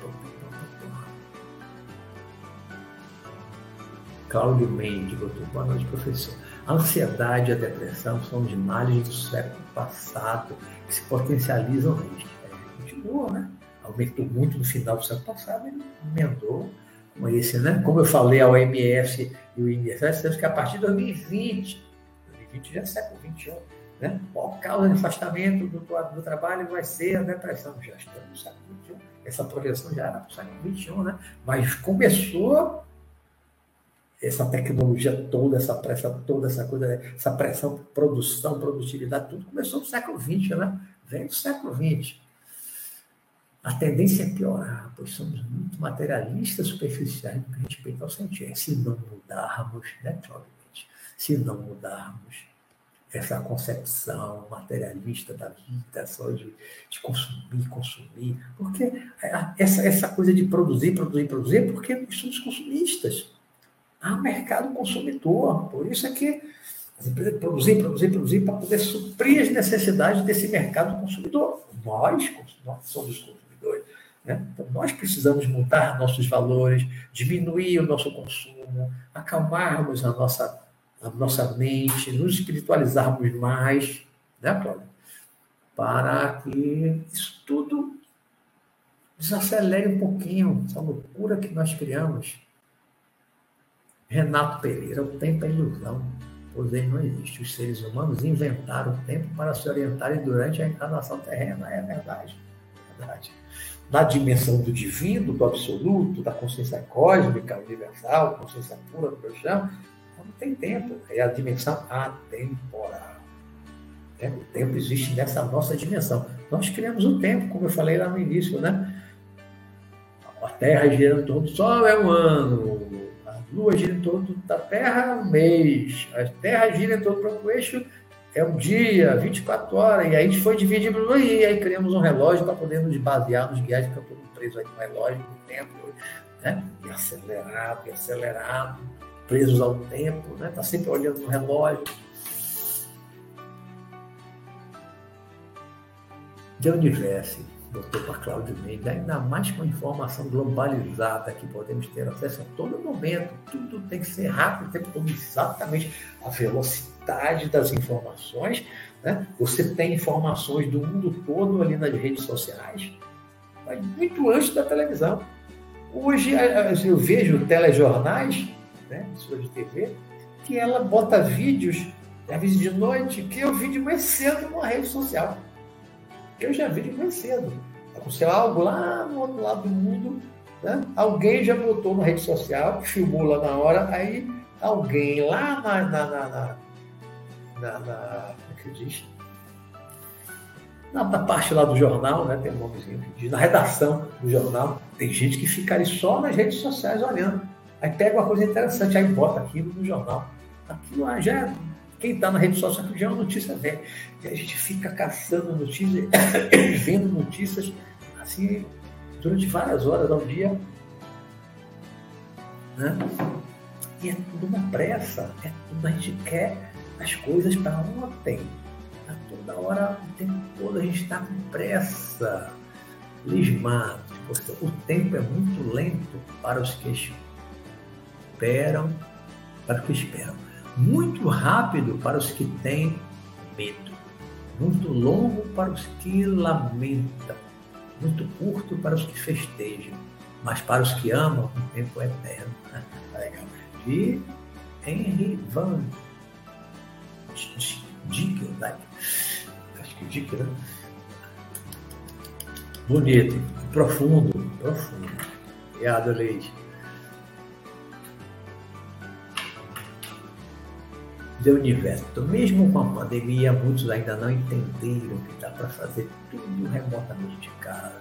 Cláudio Mendes botou boa noite, professor. A ansiedade e a depressão são os males do século passado que se potencializam neste continuou, né? Aumentou muito no final do século passado, ele emendou com esse, né? Como eu falei, a OMS e o INSS, temos que a partir de 2020, 2020 já é século XXI, né? A causa de afastamento do, do trabalho vai ser a depressão. Já estamos no século XXI. Essa projeção já era para o século XXI, né? Mas começou essa tecnologia toda, essa pressa toda, essa coisa, essa pressão, produção, produtividade, tudo começou no século XX, né? Vem do século XX. A tendência é piorar, pois somos muito materialistas, superficiais no que respeita ao sentir. Se não mudarmos, né, se não mudarmos essa concepção materialista da vida, só de, de consumir, consumir, porque essa, essa coisa de produzir, produzir, produzir, porque somos consumistas. Há mercado consumidor, por isso é que as empresas produzir, produzir, produzir para poder suprir as necessidades desse mercado consumidor. Nós, nós somos consumidores né? Então, nós precisamos mudar nossos valores, diminuir o nosso consumo, acalmarmos a nossa, a nossa mente, nos espiritualizarmos mais, né, Cláudia? Para que isso tudo desacelere um pouquinho, essa loucura que nós criamos. Renato Pereira, o tempo é ilusão, pois ele não existe. Os seres humanos inventaram o tempo para se orientarem durante a encarnação terrena. É verdade. Verdade na dimensão do divino, do absoluto, da consciência cósmica, universal, consciência pura do chão, não tem tempo. É a dimensão atemporal. É, o tempo existe nessa nossa dimensão. Nós criamos o tempo, como eu falei lá no início, né? A Terra gira em torno do Sol é um ano, a Lua gira em torno da Terra é um mês, a Terra gira em torno do próprio eixo é um dia, 24 horas, e aí a gente foi dividindo, e aí criamos um relógio para poder nos basear, nos guiar de campo presos aí no relógio do tempo, né? E acelerado, e acelerado, presos ao tempo, né? Tá sempre olhando no relógio. De onde viesse, doutor Cláudio Mendes, ainda mais com a informação globalizada que podemos ter acesso a todo momento, tudo tem que ser rápido, tem que exatamente a velocidade das informações. Né? Você tem informações do mundo todo ali nas redes sociais, mas muito antes da televisão. Hoje eu vejo telejornais, né, de TV, que ela bota vídeos, às vezes de noite, que eu vi de mais cedo numa rede social. Eu já vi de mais cedo. Aconteceu algo lá no outro lado do mundo, né? alguém já botou na rede social, filmou lá na hora, aí alguém lá na, na, na, na, como é que diz? Na, na, parte lá do jornal, né? Tem um nomezinho que diz, na redação do jornal, tem gente que fica ali só nas redes sociais olhando. Aí pega uma coisa interessante, aí bota aquilo no jornal. Aquilo lá já é quem está na rede social já é uma notícia velha. E a gente fica caçando notícias, vendo notícias assim durante várias horas ao dia. Né? E é tudo uma pressa, é tudo, a gente quer as coisas para ontem. Tá toda hora, o tempo todo a gente está com pressa. Lismado, o tempo é muito lento para os que esperam, para os que esperam muito rápido para os que têm medo, muito longo para os que lamentam, muito curto para os que festejam, mas para os que amam, o tempo é eterno. Tá legal. De Henry Van Dyck, acho que Dyck, né? Bonito, profundo, profundo. Obrigado, Leite. do universo. Mesmo com a pandemia, muitos ainda não entenderam que dá para fazer tudo remotamente de casa.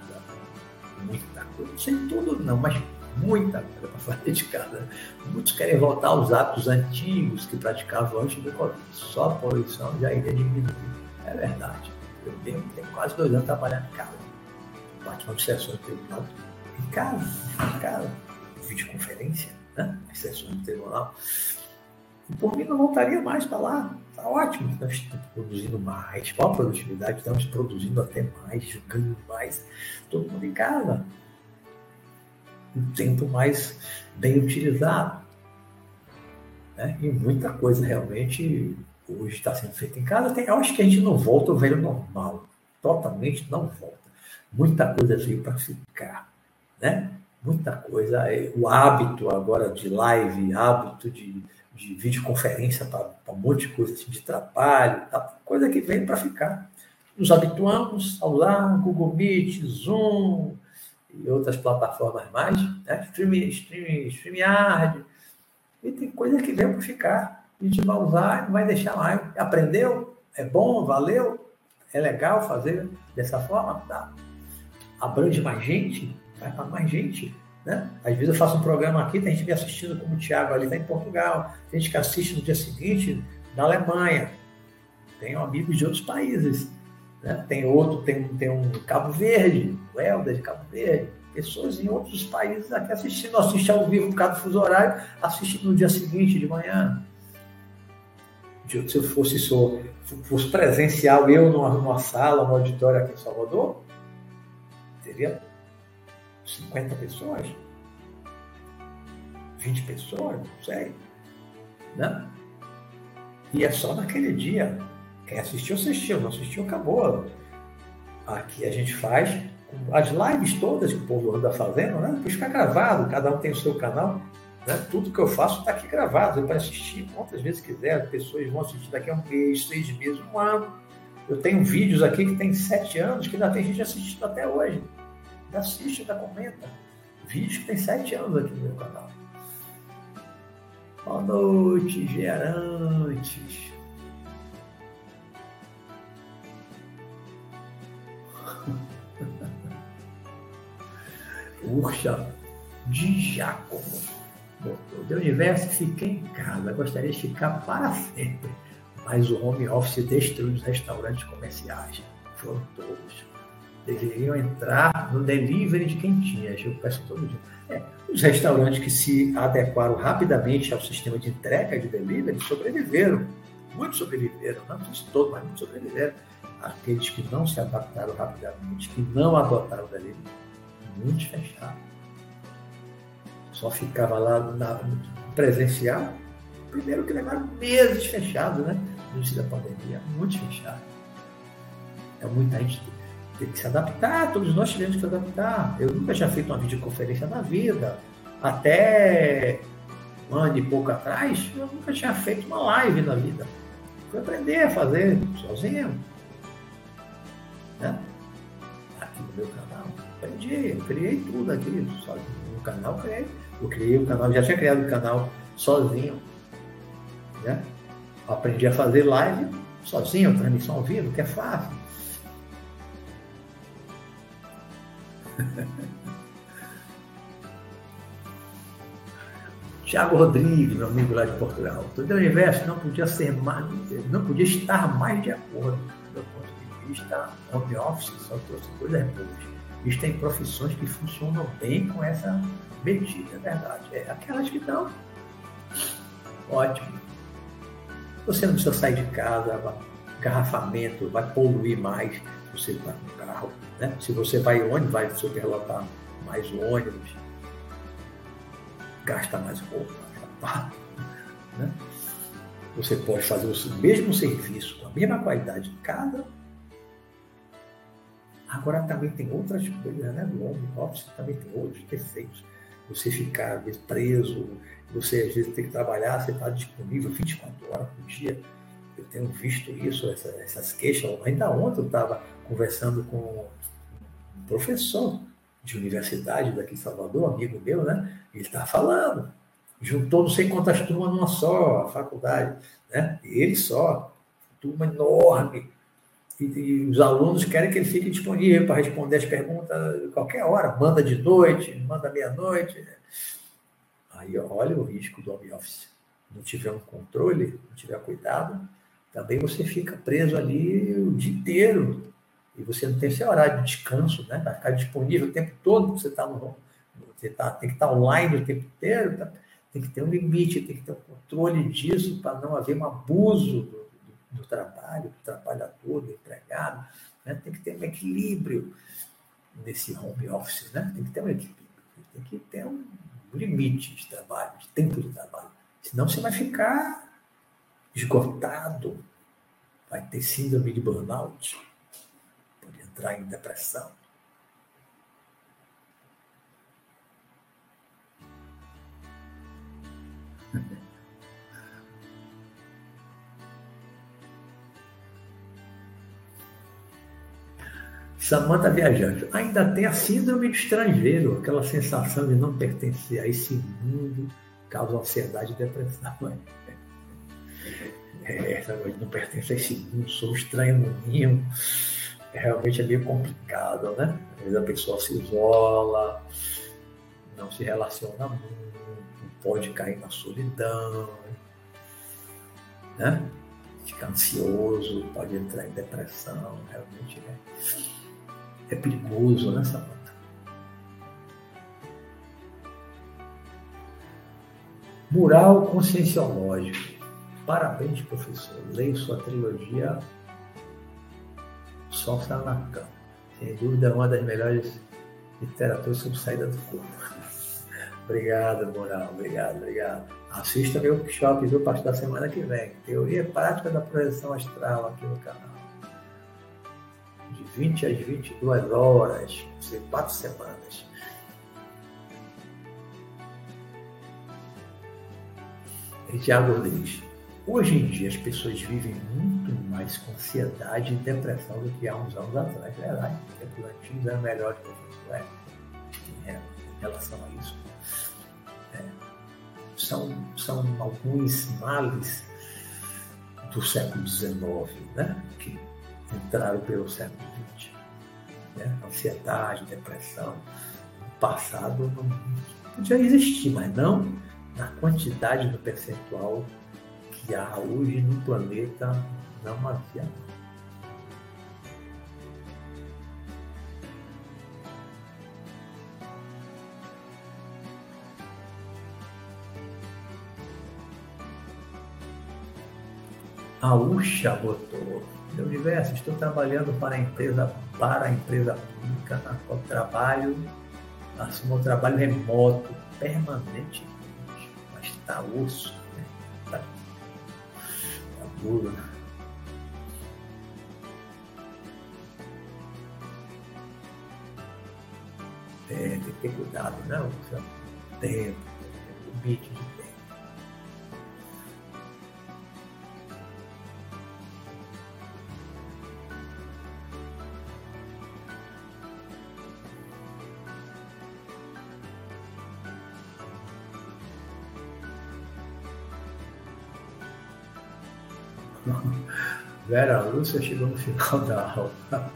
Muita coisa. Não sei tudo não, mas muita coisa para fazer de casa. Muitos querem voltar aos hábitos antigos que praticavam antes do Covid. Só a poluição já iria diminuir. É verdade. Eu tenho, tenho quase dois anos trabalhando em casa. Participando de sessões de tribunal em casa, em casa. Videoconferência, né? As sessões do tribunal. E por mim não voltaria mais para lá. Está ótimo. Nós estamos produzindo mais. Qual a produtividade? Estamos produzindo até mais, jogando mais. Todo mundo em casa. Um tempo mais bem utilizado. Né? E muita coisa realmente hoje está sendo feita em casa. Tem, eu acho que a gente não volta ao velho normal. Totalmente não volta. Muita coisa veio para ficar. Né? Muita coisa. O hábito agora de live, hábito de de videoconferência para um monte de coisa assim, de trabalho, tá? coisa que vem para ficar. Nos habituamos ao lá, Google Meet, Zoom e outras plataformas mais, né? Streaming, streaming, StreamYard, e tem coisa que vem para ficar. A gente vai usar, vai deixar mais. Aprendeu? É bom? Valeu? É legal fazer dessa forma? Tá. Abrange mais gente? Vai para mais gente. Né? Às vezes eu faço um programa aqui, tem gente me assistindo, como o Thiago ali está em Portugal, tem gente que assiste no dia seguinte na Alemanha, tenho amigos de outros países, né? tem outro, tem, tem um Cabo Verde, o Helder de Cabo Verde, pessoas em outros países aqui assistindo, assiste ao vivo por causa do fuso horário, assiste no dia seguinte de manhã. Se eu fosse, se eu fosse presencial, eu numa, numa sala, num auditório aqui em Salvador, teria 50 pessoas, 20 pessoas, não sei. Né? E é só naquele dia. Quem assistiu, assistiu. Não assistiu, acabou. Aqui a gente faz as lives todas que o povo anda fazendo, né? Depois fica gravado, cada um tem o seu canal. Né? Tudo que eu faço está aqui gravado. Pode assistir quantas vezes quiser. Pessoas vão assistir daqui a um mês, seis meses, um ano. Eu tenho vídeos aqui que tem sete anos que ainda tem gente assistindo até hoje ainda assiste, ainda comenta. Vídeos que tem sete anos aqui no meu canal. Boa noite, gerantes. Urcha de Jacobo. Botou. De universo, fiquei em casa. Gostaria de ficar para sempre. Mas o home office destruiu os restaurantes comerciais. Foram todos. deveriam entrar no delivery de quem tinha. Eu peço todo dia. É, os restaurantes que se adequaram rapidamente ao sistema de entrega de delivery sobreviveram. Muitos sobreviveram, não todos, mas muitos sobreviveram. Aqueles que não se adaptaram rapidamente, que não adotaram o delivery, muitos fecharam. Só ficava lá na, presencial. Primeiro que levaram meses fechados, né? No início da pandemia, muitos fechados. Então muita gente tem que se adaptar, todos nós tivemos que se adaptar. Eu nunca tinha feito uma videoconferência na vida. Até um ano e pouco atrás, eu nunca tinha feito uma live na vida. Fui aprender a fazer sozinho. Né? Aqui no meu canal. Aprendi, criei tudo aqui. Só no canal criei. Eu criei o canal, já tinha criado o canal sozinho. Né? Aprendi a fazer live sozinho, transmissão ao vivo, que é fácil. Tiago Rodrigues, meu amigo lá de Portugal. Todo o universo não podia ser mais, não podia estar mais de acordo do ponto de vista home office, só trouxe coisas boas. Isto tem profissões que funcionam bem com essa medida, é verdade. É aquelas que não. Ótimo. Você não precisa sair de casa, garrafamento, vai poluir mais você vai no carro. Né? Se você vai ônibus, vai superlotar mais ônibus, gasta mais roupa, sapato. Né? Você pode fazer o mesmo serviço com a mesma qualidade em casa. Agora também tem outras coisas, né? No home office também tem outros defeitos. Você ficar vezes, preso, você às vezes tem que trabalhar, você está disponível 24 horas por dia. Eu tenho visto isso, essa, essas queixas. Ainda ontem eu estava conversando com um professor de universidade daqui em Salvador, amigo meu, né? Ele está falando. Juntou não sei quantas turmas numa só, a faculdade, né? Ele só, turma enorme. E, os alunos querem que ele fique disponível para responder as perguntas qualquer hora. Manda de noite, manda meia-noite. Aí olha o risco do home office. Não tiver um controle, não tiver cuidado, também você fica preso ali o dia inteiro e você não tem seu horário de descanso, né? Vai ficar disponível o tempo todo, você está no. Você tá, tem que estar tá online o tempo inteiro, tá? tem que ter um limite, tem que ter um controle disso para não haver um abuso do, do, trabalho, do trabalhador, do empregado. Né? Tem que ter um equilíbrio nesse home office, né? Tem que ter um equilíbrio, tem que ter um limite de trabalho, de tempo de trabalho. Senão você vai ficar esgotado, vai ter síndrome de burnout entrar em depressão. Samanta viajante, ainda tem a síndrome de estrangeiro, aquela sensação de não pertencer a esse mundo, causa ansiedade e depressão. É, não pertencer a esse mundo, sou estranho no ninho realmente é meio complicado, né? Às vezes a pessoa se isola, não se relaciona muito, pode cair na solidão, né? Fica ansioso, pode entrar em depressão, realmente é, é perigoso, né, Samanta? Mural conscienciológico. Parabéns, professor. Leio sua trilogia sol está na cama. Sem dúvida, é uma das melhores literaturas sobre saída do corpo. obrigado, Moral. Obrigado, obrigado. Assista meu workshop, viu? A partir da semana que vem. Teoria prática da projeção astral aqui no canal. De 20 às 22 horas, ser quatro semanas. E Tiago Rodrigues. Hoje em dia as pessoas vivem muito mais com ansiedade e depressão do que há uns anos atrás. É verdade, tempos antigos eram melhores que os é, em relação a isso. É, são, são alguns males do século XIX, né? que entraram pelo século. Né? Ansiedade, depressão. No passado não podia existir, mas não na quantidade do percentual que há hoje no planeta não havia. A Ucha botou. Meu universo, estou trabalhando para a empresa, para a empresa pública, na qual trabalho, assumo trabalho remoto permanentemente. Mas está osso, né? Está tá duro, né? É, tem que ter cuidado, né? O tempo, o limite Vera Lúcia chegou no final da aula.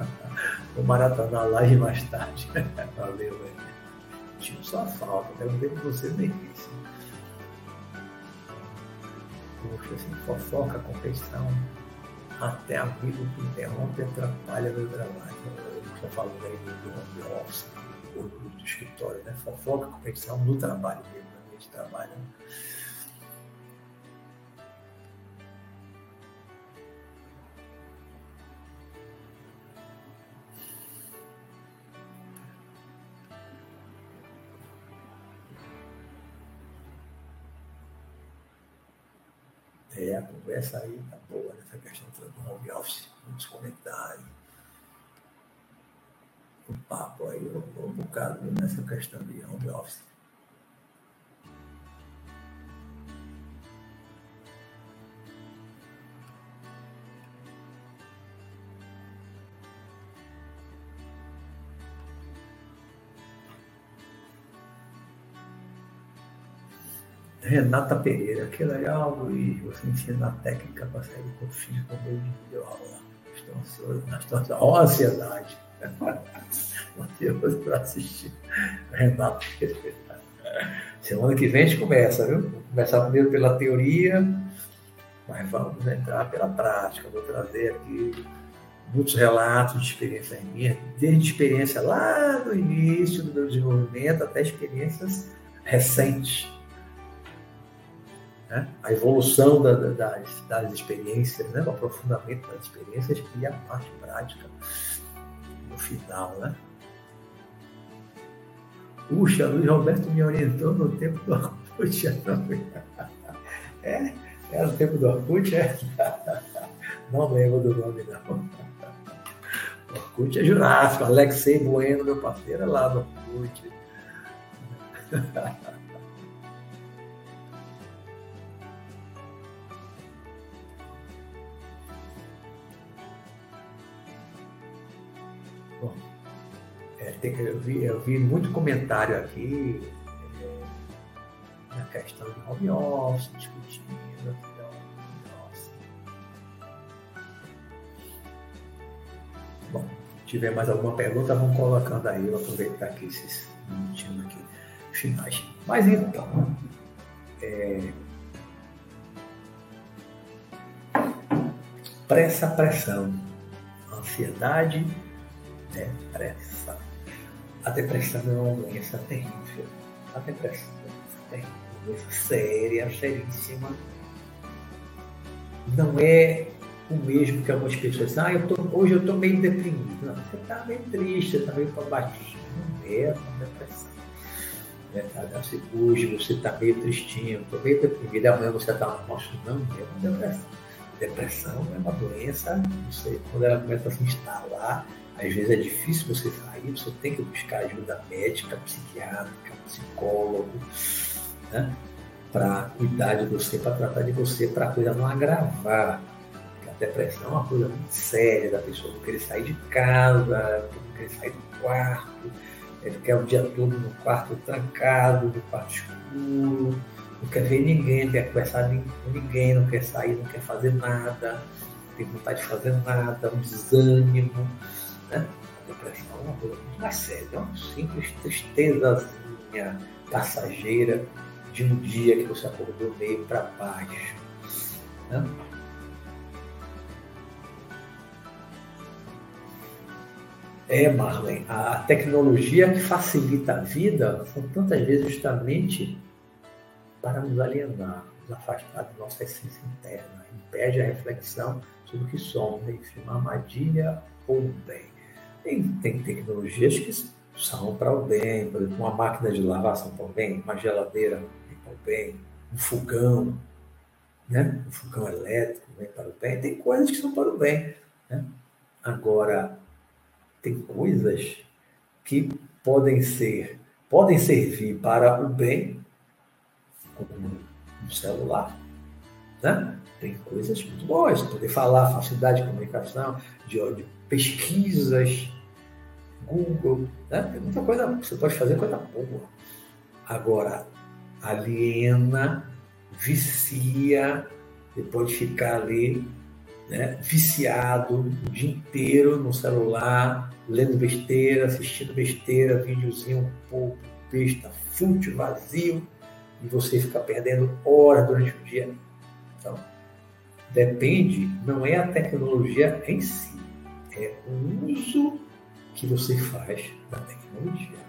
Vou maratonar a live mais tarde. Valeu, velho. Tinha só falta, ver com você nem isso. Poxa, assim, fofoca, competição, até amigo que interrompe atrapalha meu trabalho. Eu estou falando aí do home office, do, do escritório, né? Fofoca, competição no trabalho mesmo, no ambiente de trabalho. Né? A conversa aí tá boa nessa questão do home office, nos comentários. O papo aí, um bocado nessa questão de home office. Renata Pereira, que legal, Luiz. Você ensina a técnica para sair do físico com meio de videoaula. Estou ansioso, estou ansioso. Ó, ansiedade. Ansioso para assistir. Pereira. Semana que vem a gente começa, viu? Vamos começar primeiro pela teoria, mas vamos entrar pela prática. Vou trazer aqui muitos relatos de experiência minha, desde experiência lá no início do meu desenvolvimento até experiências recentes né? a evolução da, da, das, das experiências, né? o aprofundamento das experiências e a parte prática no final. Né? Puxa, Luiz Roberto me orientou no tempo do Orkut. É, é no tempo do Orkut, é? Não lembro do nome, não. Orkut é Jurássico, Alexei Bueno, meu parceiro, é lá do Orkut. Eu, vi, eu vi muito comentário aqui é, na questão de home office, discutindo nossa. Bom, se tiver mais alguma pergunta, vamos colocando aí, eu aproveitar aqui esses minutinhos aqui finais. Mas então, é, pressa, pressão, ansiedade, depressão. A depressão é uma doença terrível. A depressão é uma terrível, doença séria, seríssima. Não é o mesmo que algumas pessoas dizem, ah, eu tô, hoje eu estou meio deprimido. Não, você está meio triste, está meio para baixo. Não é uma depressão. É, assim, hoje você está meio tristinho, estou meio deprimido, amanhã você está mal. Não, é uma depressão. Depressão é uma doença, você, quando ela começa a se instalar, às vezes é difícil você sair, você tem que buscar ajuda médica, psiquiátrica, psicólogo, né? para cuidar de você, para tratar de você, para a coisa não agravar. Porque a depressão é uma coisa muito séria da pessoa não querer sair de casa, não querer sair do quarto, é ficar o dia todo no quarto trancado, no quarto escuro, não quer ver ninguém, não quer conversar com ninguém, não quer sair, não quer fazer nada, não tem vontade de fazer nada, um desânimo. Né? A depressão é uma coisa muito mais séria, é uma simples tristezazinha passageira de um dia que você acordou meio para baixo. Né? É, Marlene, a tecnologia que facilita a vida são tantas vezes justamente para nos alienar, nos afastar da nossa essência interna impede a reflexão sobre o que somos, né? uma armadilha ou bem. Tem, tem tecnologias que são para o bem, por exemplo, uma máquina de lavar são para o bem, uma geladeira vem para o bem, um fogão, né? um fogão elétrico vem para o bem. Tem coisas que são para o bem. Né? Agora, tem coisas que podem ser, podem servir para o bem, como um celular, né? Tem coisas muito boas, poder falar, facilidade de comunicação, de, de pesquisas, Google, né? Muita coisa, você pode fazer coisa boa. Agora, aliena, vicia, você pode ficar ali né, viciado o dia inteiro no celular, lendo besteira, assistindo besteira, videozinho um pouco besta, fútil, vazio, e você fica perdendo horas durante o dia. Então, depende, não é a tecnologia em si, é o uso que você faz da tecnologia.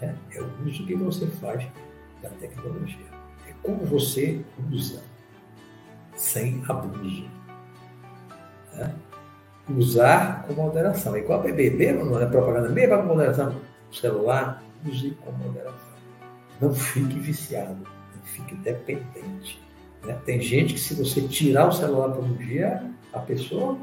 Né? É o uso que você faz da tecnologia. É como você usa, sem abuso. Né? Usar com moderação. É igual beber, beba, não é propaganda, beba com moderação. O celular, use com moderação. Não fique viciado, não fique dependente. Né? Tem gente que se você tirar o celular por um dia, a pessoa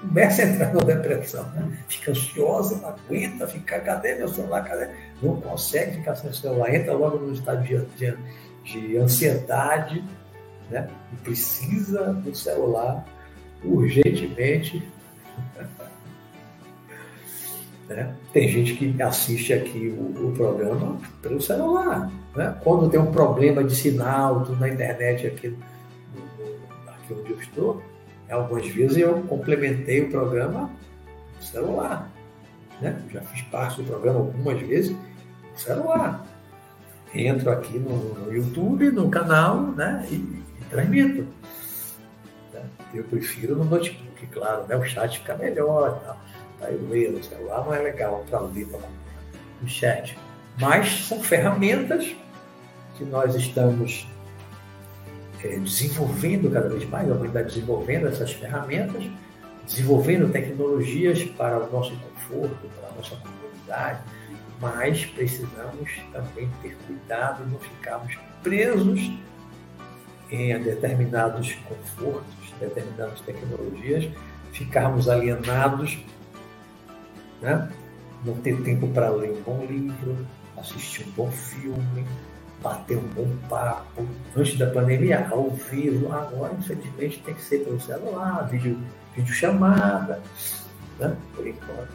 começa a entrar na depressão. Né? Fica ansiosa, não aguenta ficar, cadê meu celular? Cadê? Não consegue ficar sem celular, entra logo no estado de, de, de ansiedade né? e precisa do celular urgentemente. né? Tem gente que assiste aqui o, o programa pelo celular. Né? Quando tem um problema de sinal na internet aqui, aqui onde eu estou, algumas vezes eu complementei o programa no celular. Né? Já fiz parte do programa algumas vezes no celular. Entro aqui no, no YouTube, no canal, né? E, e transmito. Né? Eu prefiro no notebook, claro, né? O chat fica melhor. Tá? Aí eu leio no celular, não é legal para ler no chat. Mas são ferramentas que nós estamos desenvolvendo cada vez mais, a humanidade desenvolvendo essas ferramentas, desenvolvendo tecnologias para o nosso conforto, para a nossa comunidade, mas precisamos também ter cuidado e não ficarmos presos em determinados confortos, determinadas tecnologias, ficarmos alienados, né? não ter tempo para ler um bom livro, assistir um bom filme, bater um bom papo. Antes da pandemia, ao vivo, agora, infelizmente, tem que ser pelo celular, vídeo, vídeo chamada. Né? Por enquanto,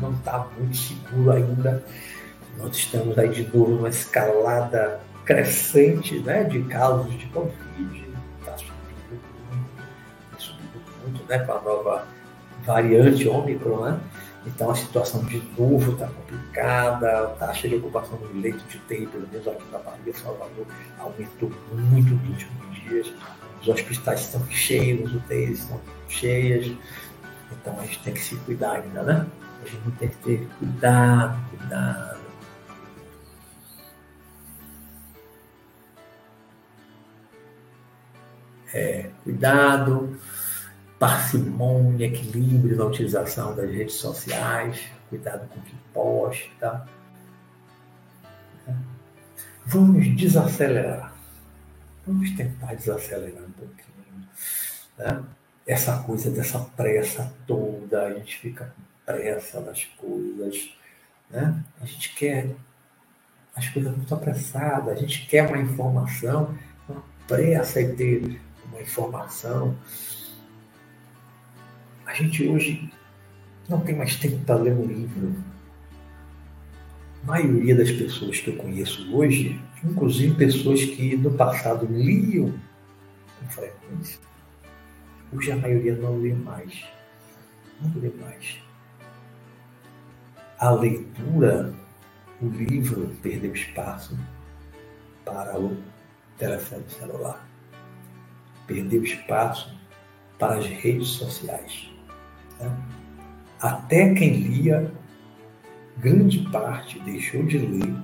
não está muito seguro ainda. Nós estamos aí de novo numa escalada crescente né, de casos de Covid. Está subindo muito, subindo muito né, com a nova variante Ômicron, né? Então a situação de novo está complicada, a taxa de ocupação do leito de UTI, pelo menos aqui na Bahia, Salvador, aumentou muito nos últimos dias. Os hospitais estão cheios, as UTIs estão cheias. Então a gente tem que se cuidar ainda, né? A gente tem que ter cuidado, cuidado. É, cuidado parcimônia, equilíbrio na utilização das redes sociais, cuidado com o que posta. Vamos desacelerar. Vamos tentar desacelerar um pouquinho. Né? Essa coisa dessa pressa toda, a gente fica com pressa das coisas. Né? A gente quer as coisas muito apressadas, a gente quer uma informação, uma pressa em ter uma informação a gente hoje não tem mais tempo para ler um livro. A maioria das pessoas que eu conheço hoje, inclusive pessoas que no passado liam com frequência, hoje a maioria não lê mais. Não lê mais. A leitura, o livro perdeu espaço para o telefone celular. Perdeu espaço para as redes sociais. Né? Até quem lia, grande parte deixou de ler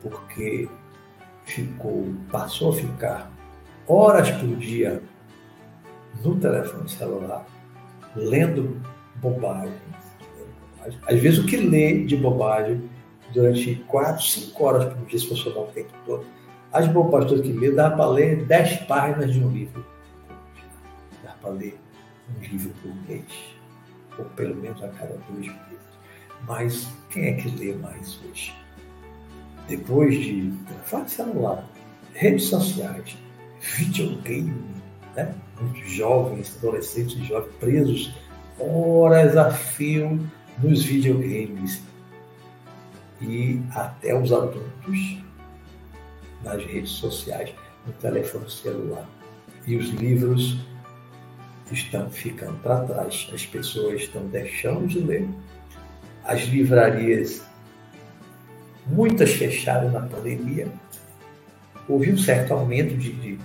porque ficou, passou a ficar horas por dia no telefone celular, lendo bobagem. Às vezes o que lê de bobagem durante 4, 5 horas por dia, se for somar o tempo todo, as bobagens todas que lê, dá para ler 10 páginas de um livro. Dá para ler um livro por mês, ou pelo menos a cada dois meses. Mas quem é que lê mais hoje? Depois de telefone celular, redes sociais, videogame, né? muitos jovens, adolescentes e jovens presos horas a fio nos videogames e até os adultos nas redes sociais, no telefone celular. E os livros estão ficando para trás, as pessoas estão deixando de ler, as livrarias, muitas fecharam na pandemia, houve um certo aumento de, de,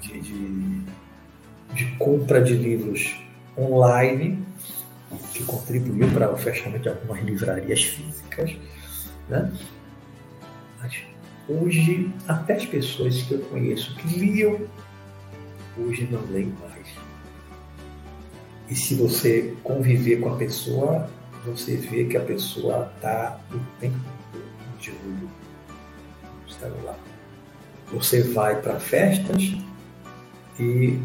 de, de, de compra de livros online, que contribuiu para o fechamento de algumas livrarias físicas. Né? Mas hoje, até as pessoas que eu conheço que liam, hoje não leem mais. E se você conviver com a pessoa, você vê que a pessoa está o tempo todo de olho no celular. Você vai para festas e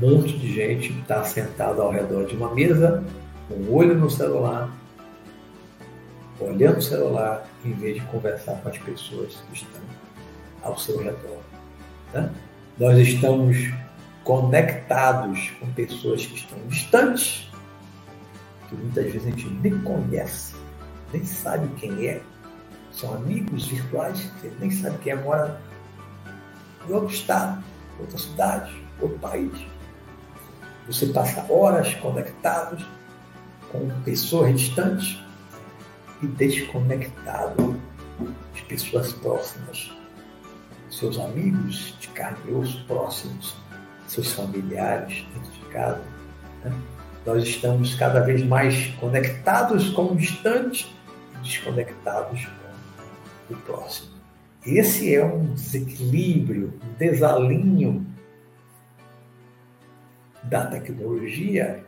um monte de gente está sentado ao redor de uma mesa, com um olho no celular, olhando o celular, em vez de conversar com as pessoas que estão ao seu redor. Né? Nós estamos conectados com pessoas que estão distantes, que muitas vezes a gente nem conhece, nem sabe quem é. São amigos virtuais, você nem sabe quem é, mora em outro estado, outra cidade, outro país. Você passa horas conectados com pessoas distantes e desconectado de pessoas próximas, seus amigos de carne e osso próximos, seus familiares dentro de casa. Né? Nós estamos cada vez mais conectados com o distante e desconectados com o próximo. Esse é um desequilíbrio, um desalinho da tecnologia,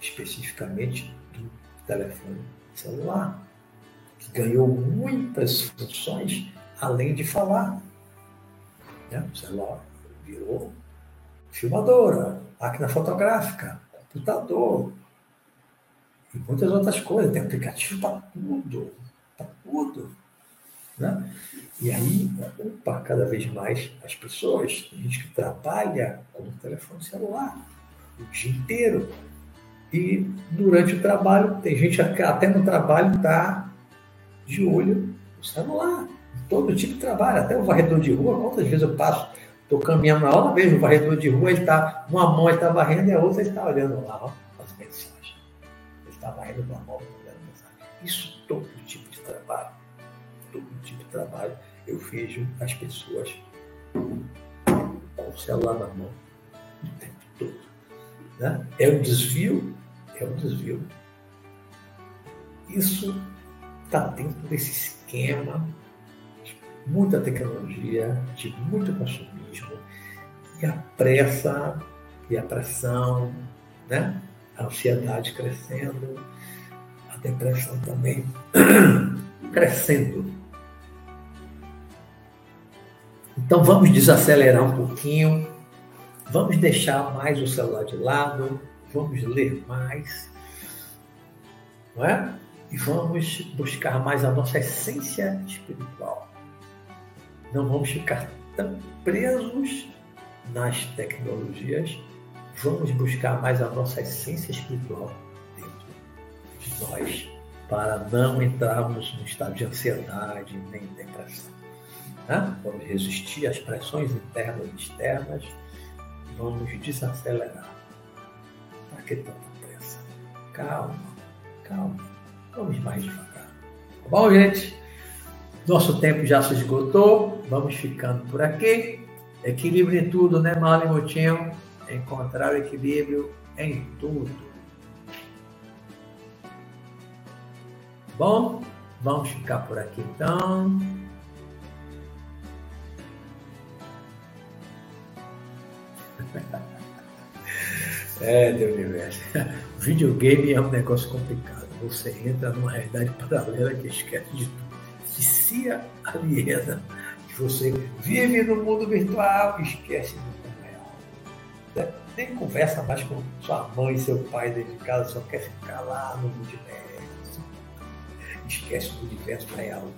especificamente do telefone celular, que ganhou muitas funções além de falar. Né? O celular virou filmadora, máquina fotográfica, computador e muitas outras coisas. Tem aplicativo para tudo, para tudo. Né? E aí ocupa cada vez mais as pessoas. Tem gente que trabalha com o telefone celular o dia inteiro. E durante o trabalho, tem gente que até no trabalho está de olho no celular. Todo tipo de trabalho, até o varredor de rua, quantas vezes eu passo, estou caminhando na hora, vejo o varredor de rua, ele está, uma mão ele está varrendo e a outra ele está olhando lá, ó, as mensagens. Ele está varrendo uma mão olhando mensagem. Isso todo tipo de trabalho. Todo tipo de trabalho eu vejo as pessoas com o celular na mão o tempo todo. Né? É um desvio? É um desvio. Isso está dentro desse esquema de muita tecnologia, de muito consumismo, e a pressa e a pressão, né? a ansiedade crescendo, a depressão também crescendo. Então vamos desacelerar um pouquinho, Vamos deixar mais o celular de lado, vamos ler mais, não é? E vamos buscar mais a nossa essência espiritual. Não vamos ficar presos nas tecnologias, vamos buscar mais a nossa essência espiritual dentro de nós, para não entrarmos no estado de ansiedade nem depressão. Né? Vamos resistir às pressões internas e externas Vamos desacelerar. Para que tanta pressa? Calma, calma. Vamos mais devagar. Tá bom, gente? Nosso tempo já se esgotou. Vamos ficando por aqui. Equilíbrio em tudo, né, Marlon Moutinho? Encontrar o equilíbrio em tudo. Bom, vamos ficar por aqui então. É, Deus universo. Videogame é um negócio complicado. Você entra numa realidade paralela que esquece de tudo. Que se aliena, que você vive no mundo virtual, esquece do mundo real. Né? Nem conversa mais com sua mãe e seu pai dentro de casa, só quer ficar lá no multiverso. Esquece do universo real.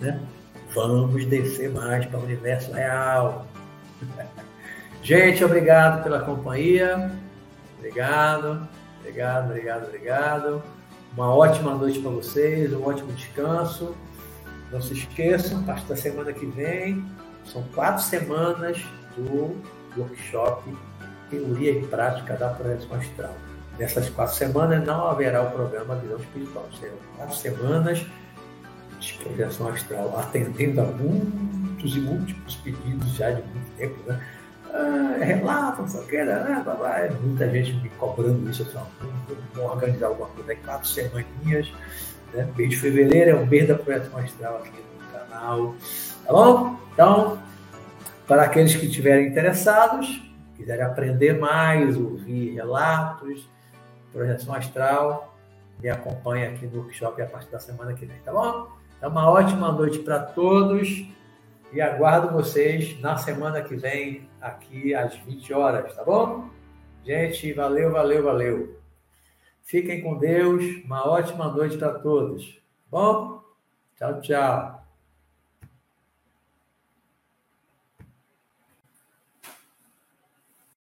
Né? Vamos descer mais para o universo real. Gente, obrigado pela companhia. Obrigado, obrigado, obrigado, obrigado. Uma ótima noite para vocês, um ótimo descanso. Não se esqueçam, a partir da semana que vem, são quatro semanas do workshop Teoria e Prática da Projeção Astral. Nessas quatro semanas não haverá o programa Visão Espiritual. Serão quatro semanas de projeção astral, atendendo a muitos e múltiplos pedidos já de muito tempo, né? ah, relato, não sei o que, né? É muita gente me cobrando isso. Eu falo, organizar alguma coisa aí, quatro semaninhas. Né? Mês de fevereiro é o mês da projeção astral aqui no canal. Tá bom? Então, para aqueles que estiverem interessados, quiserem aprender mais, ouvir relatos, projeção astral, me acompanhe aqui no workshop a partir da semana que vem, tá bom? Então, uma ótima noite para todos e aguardo vocês na semana que vem, aqui às 20 horas, tá bom? Gente, valeu, valeu, valeu. Fiquem com Deus, uma ótima noite para todos. Bom? Tchau, tchau.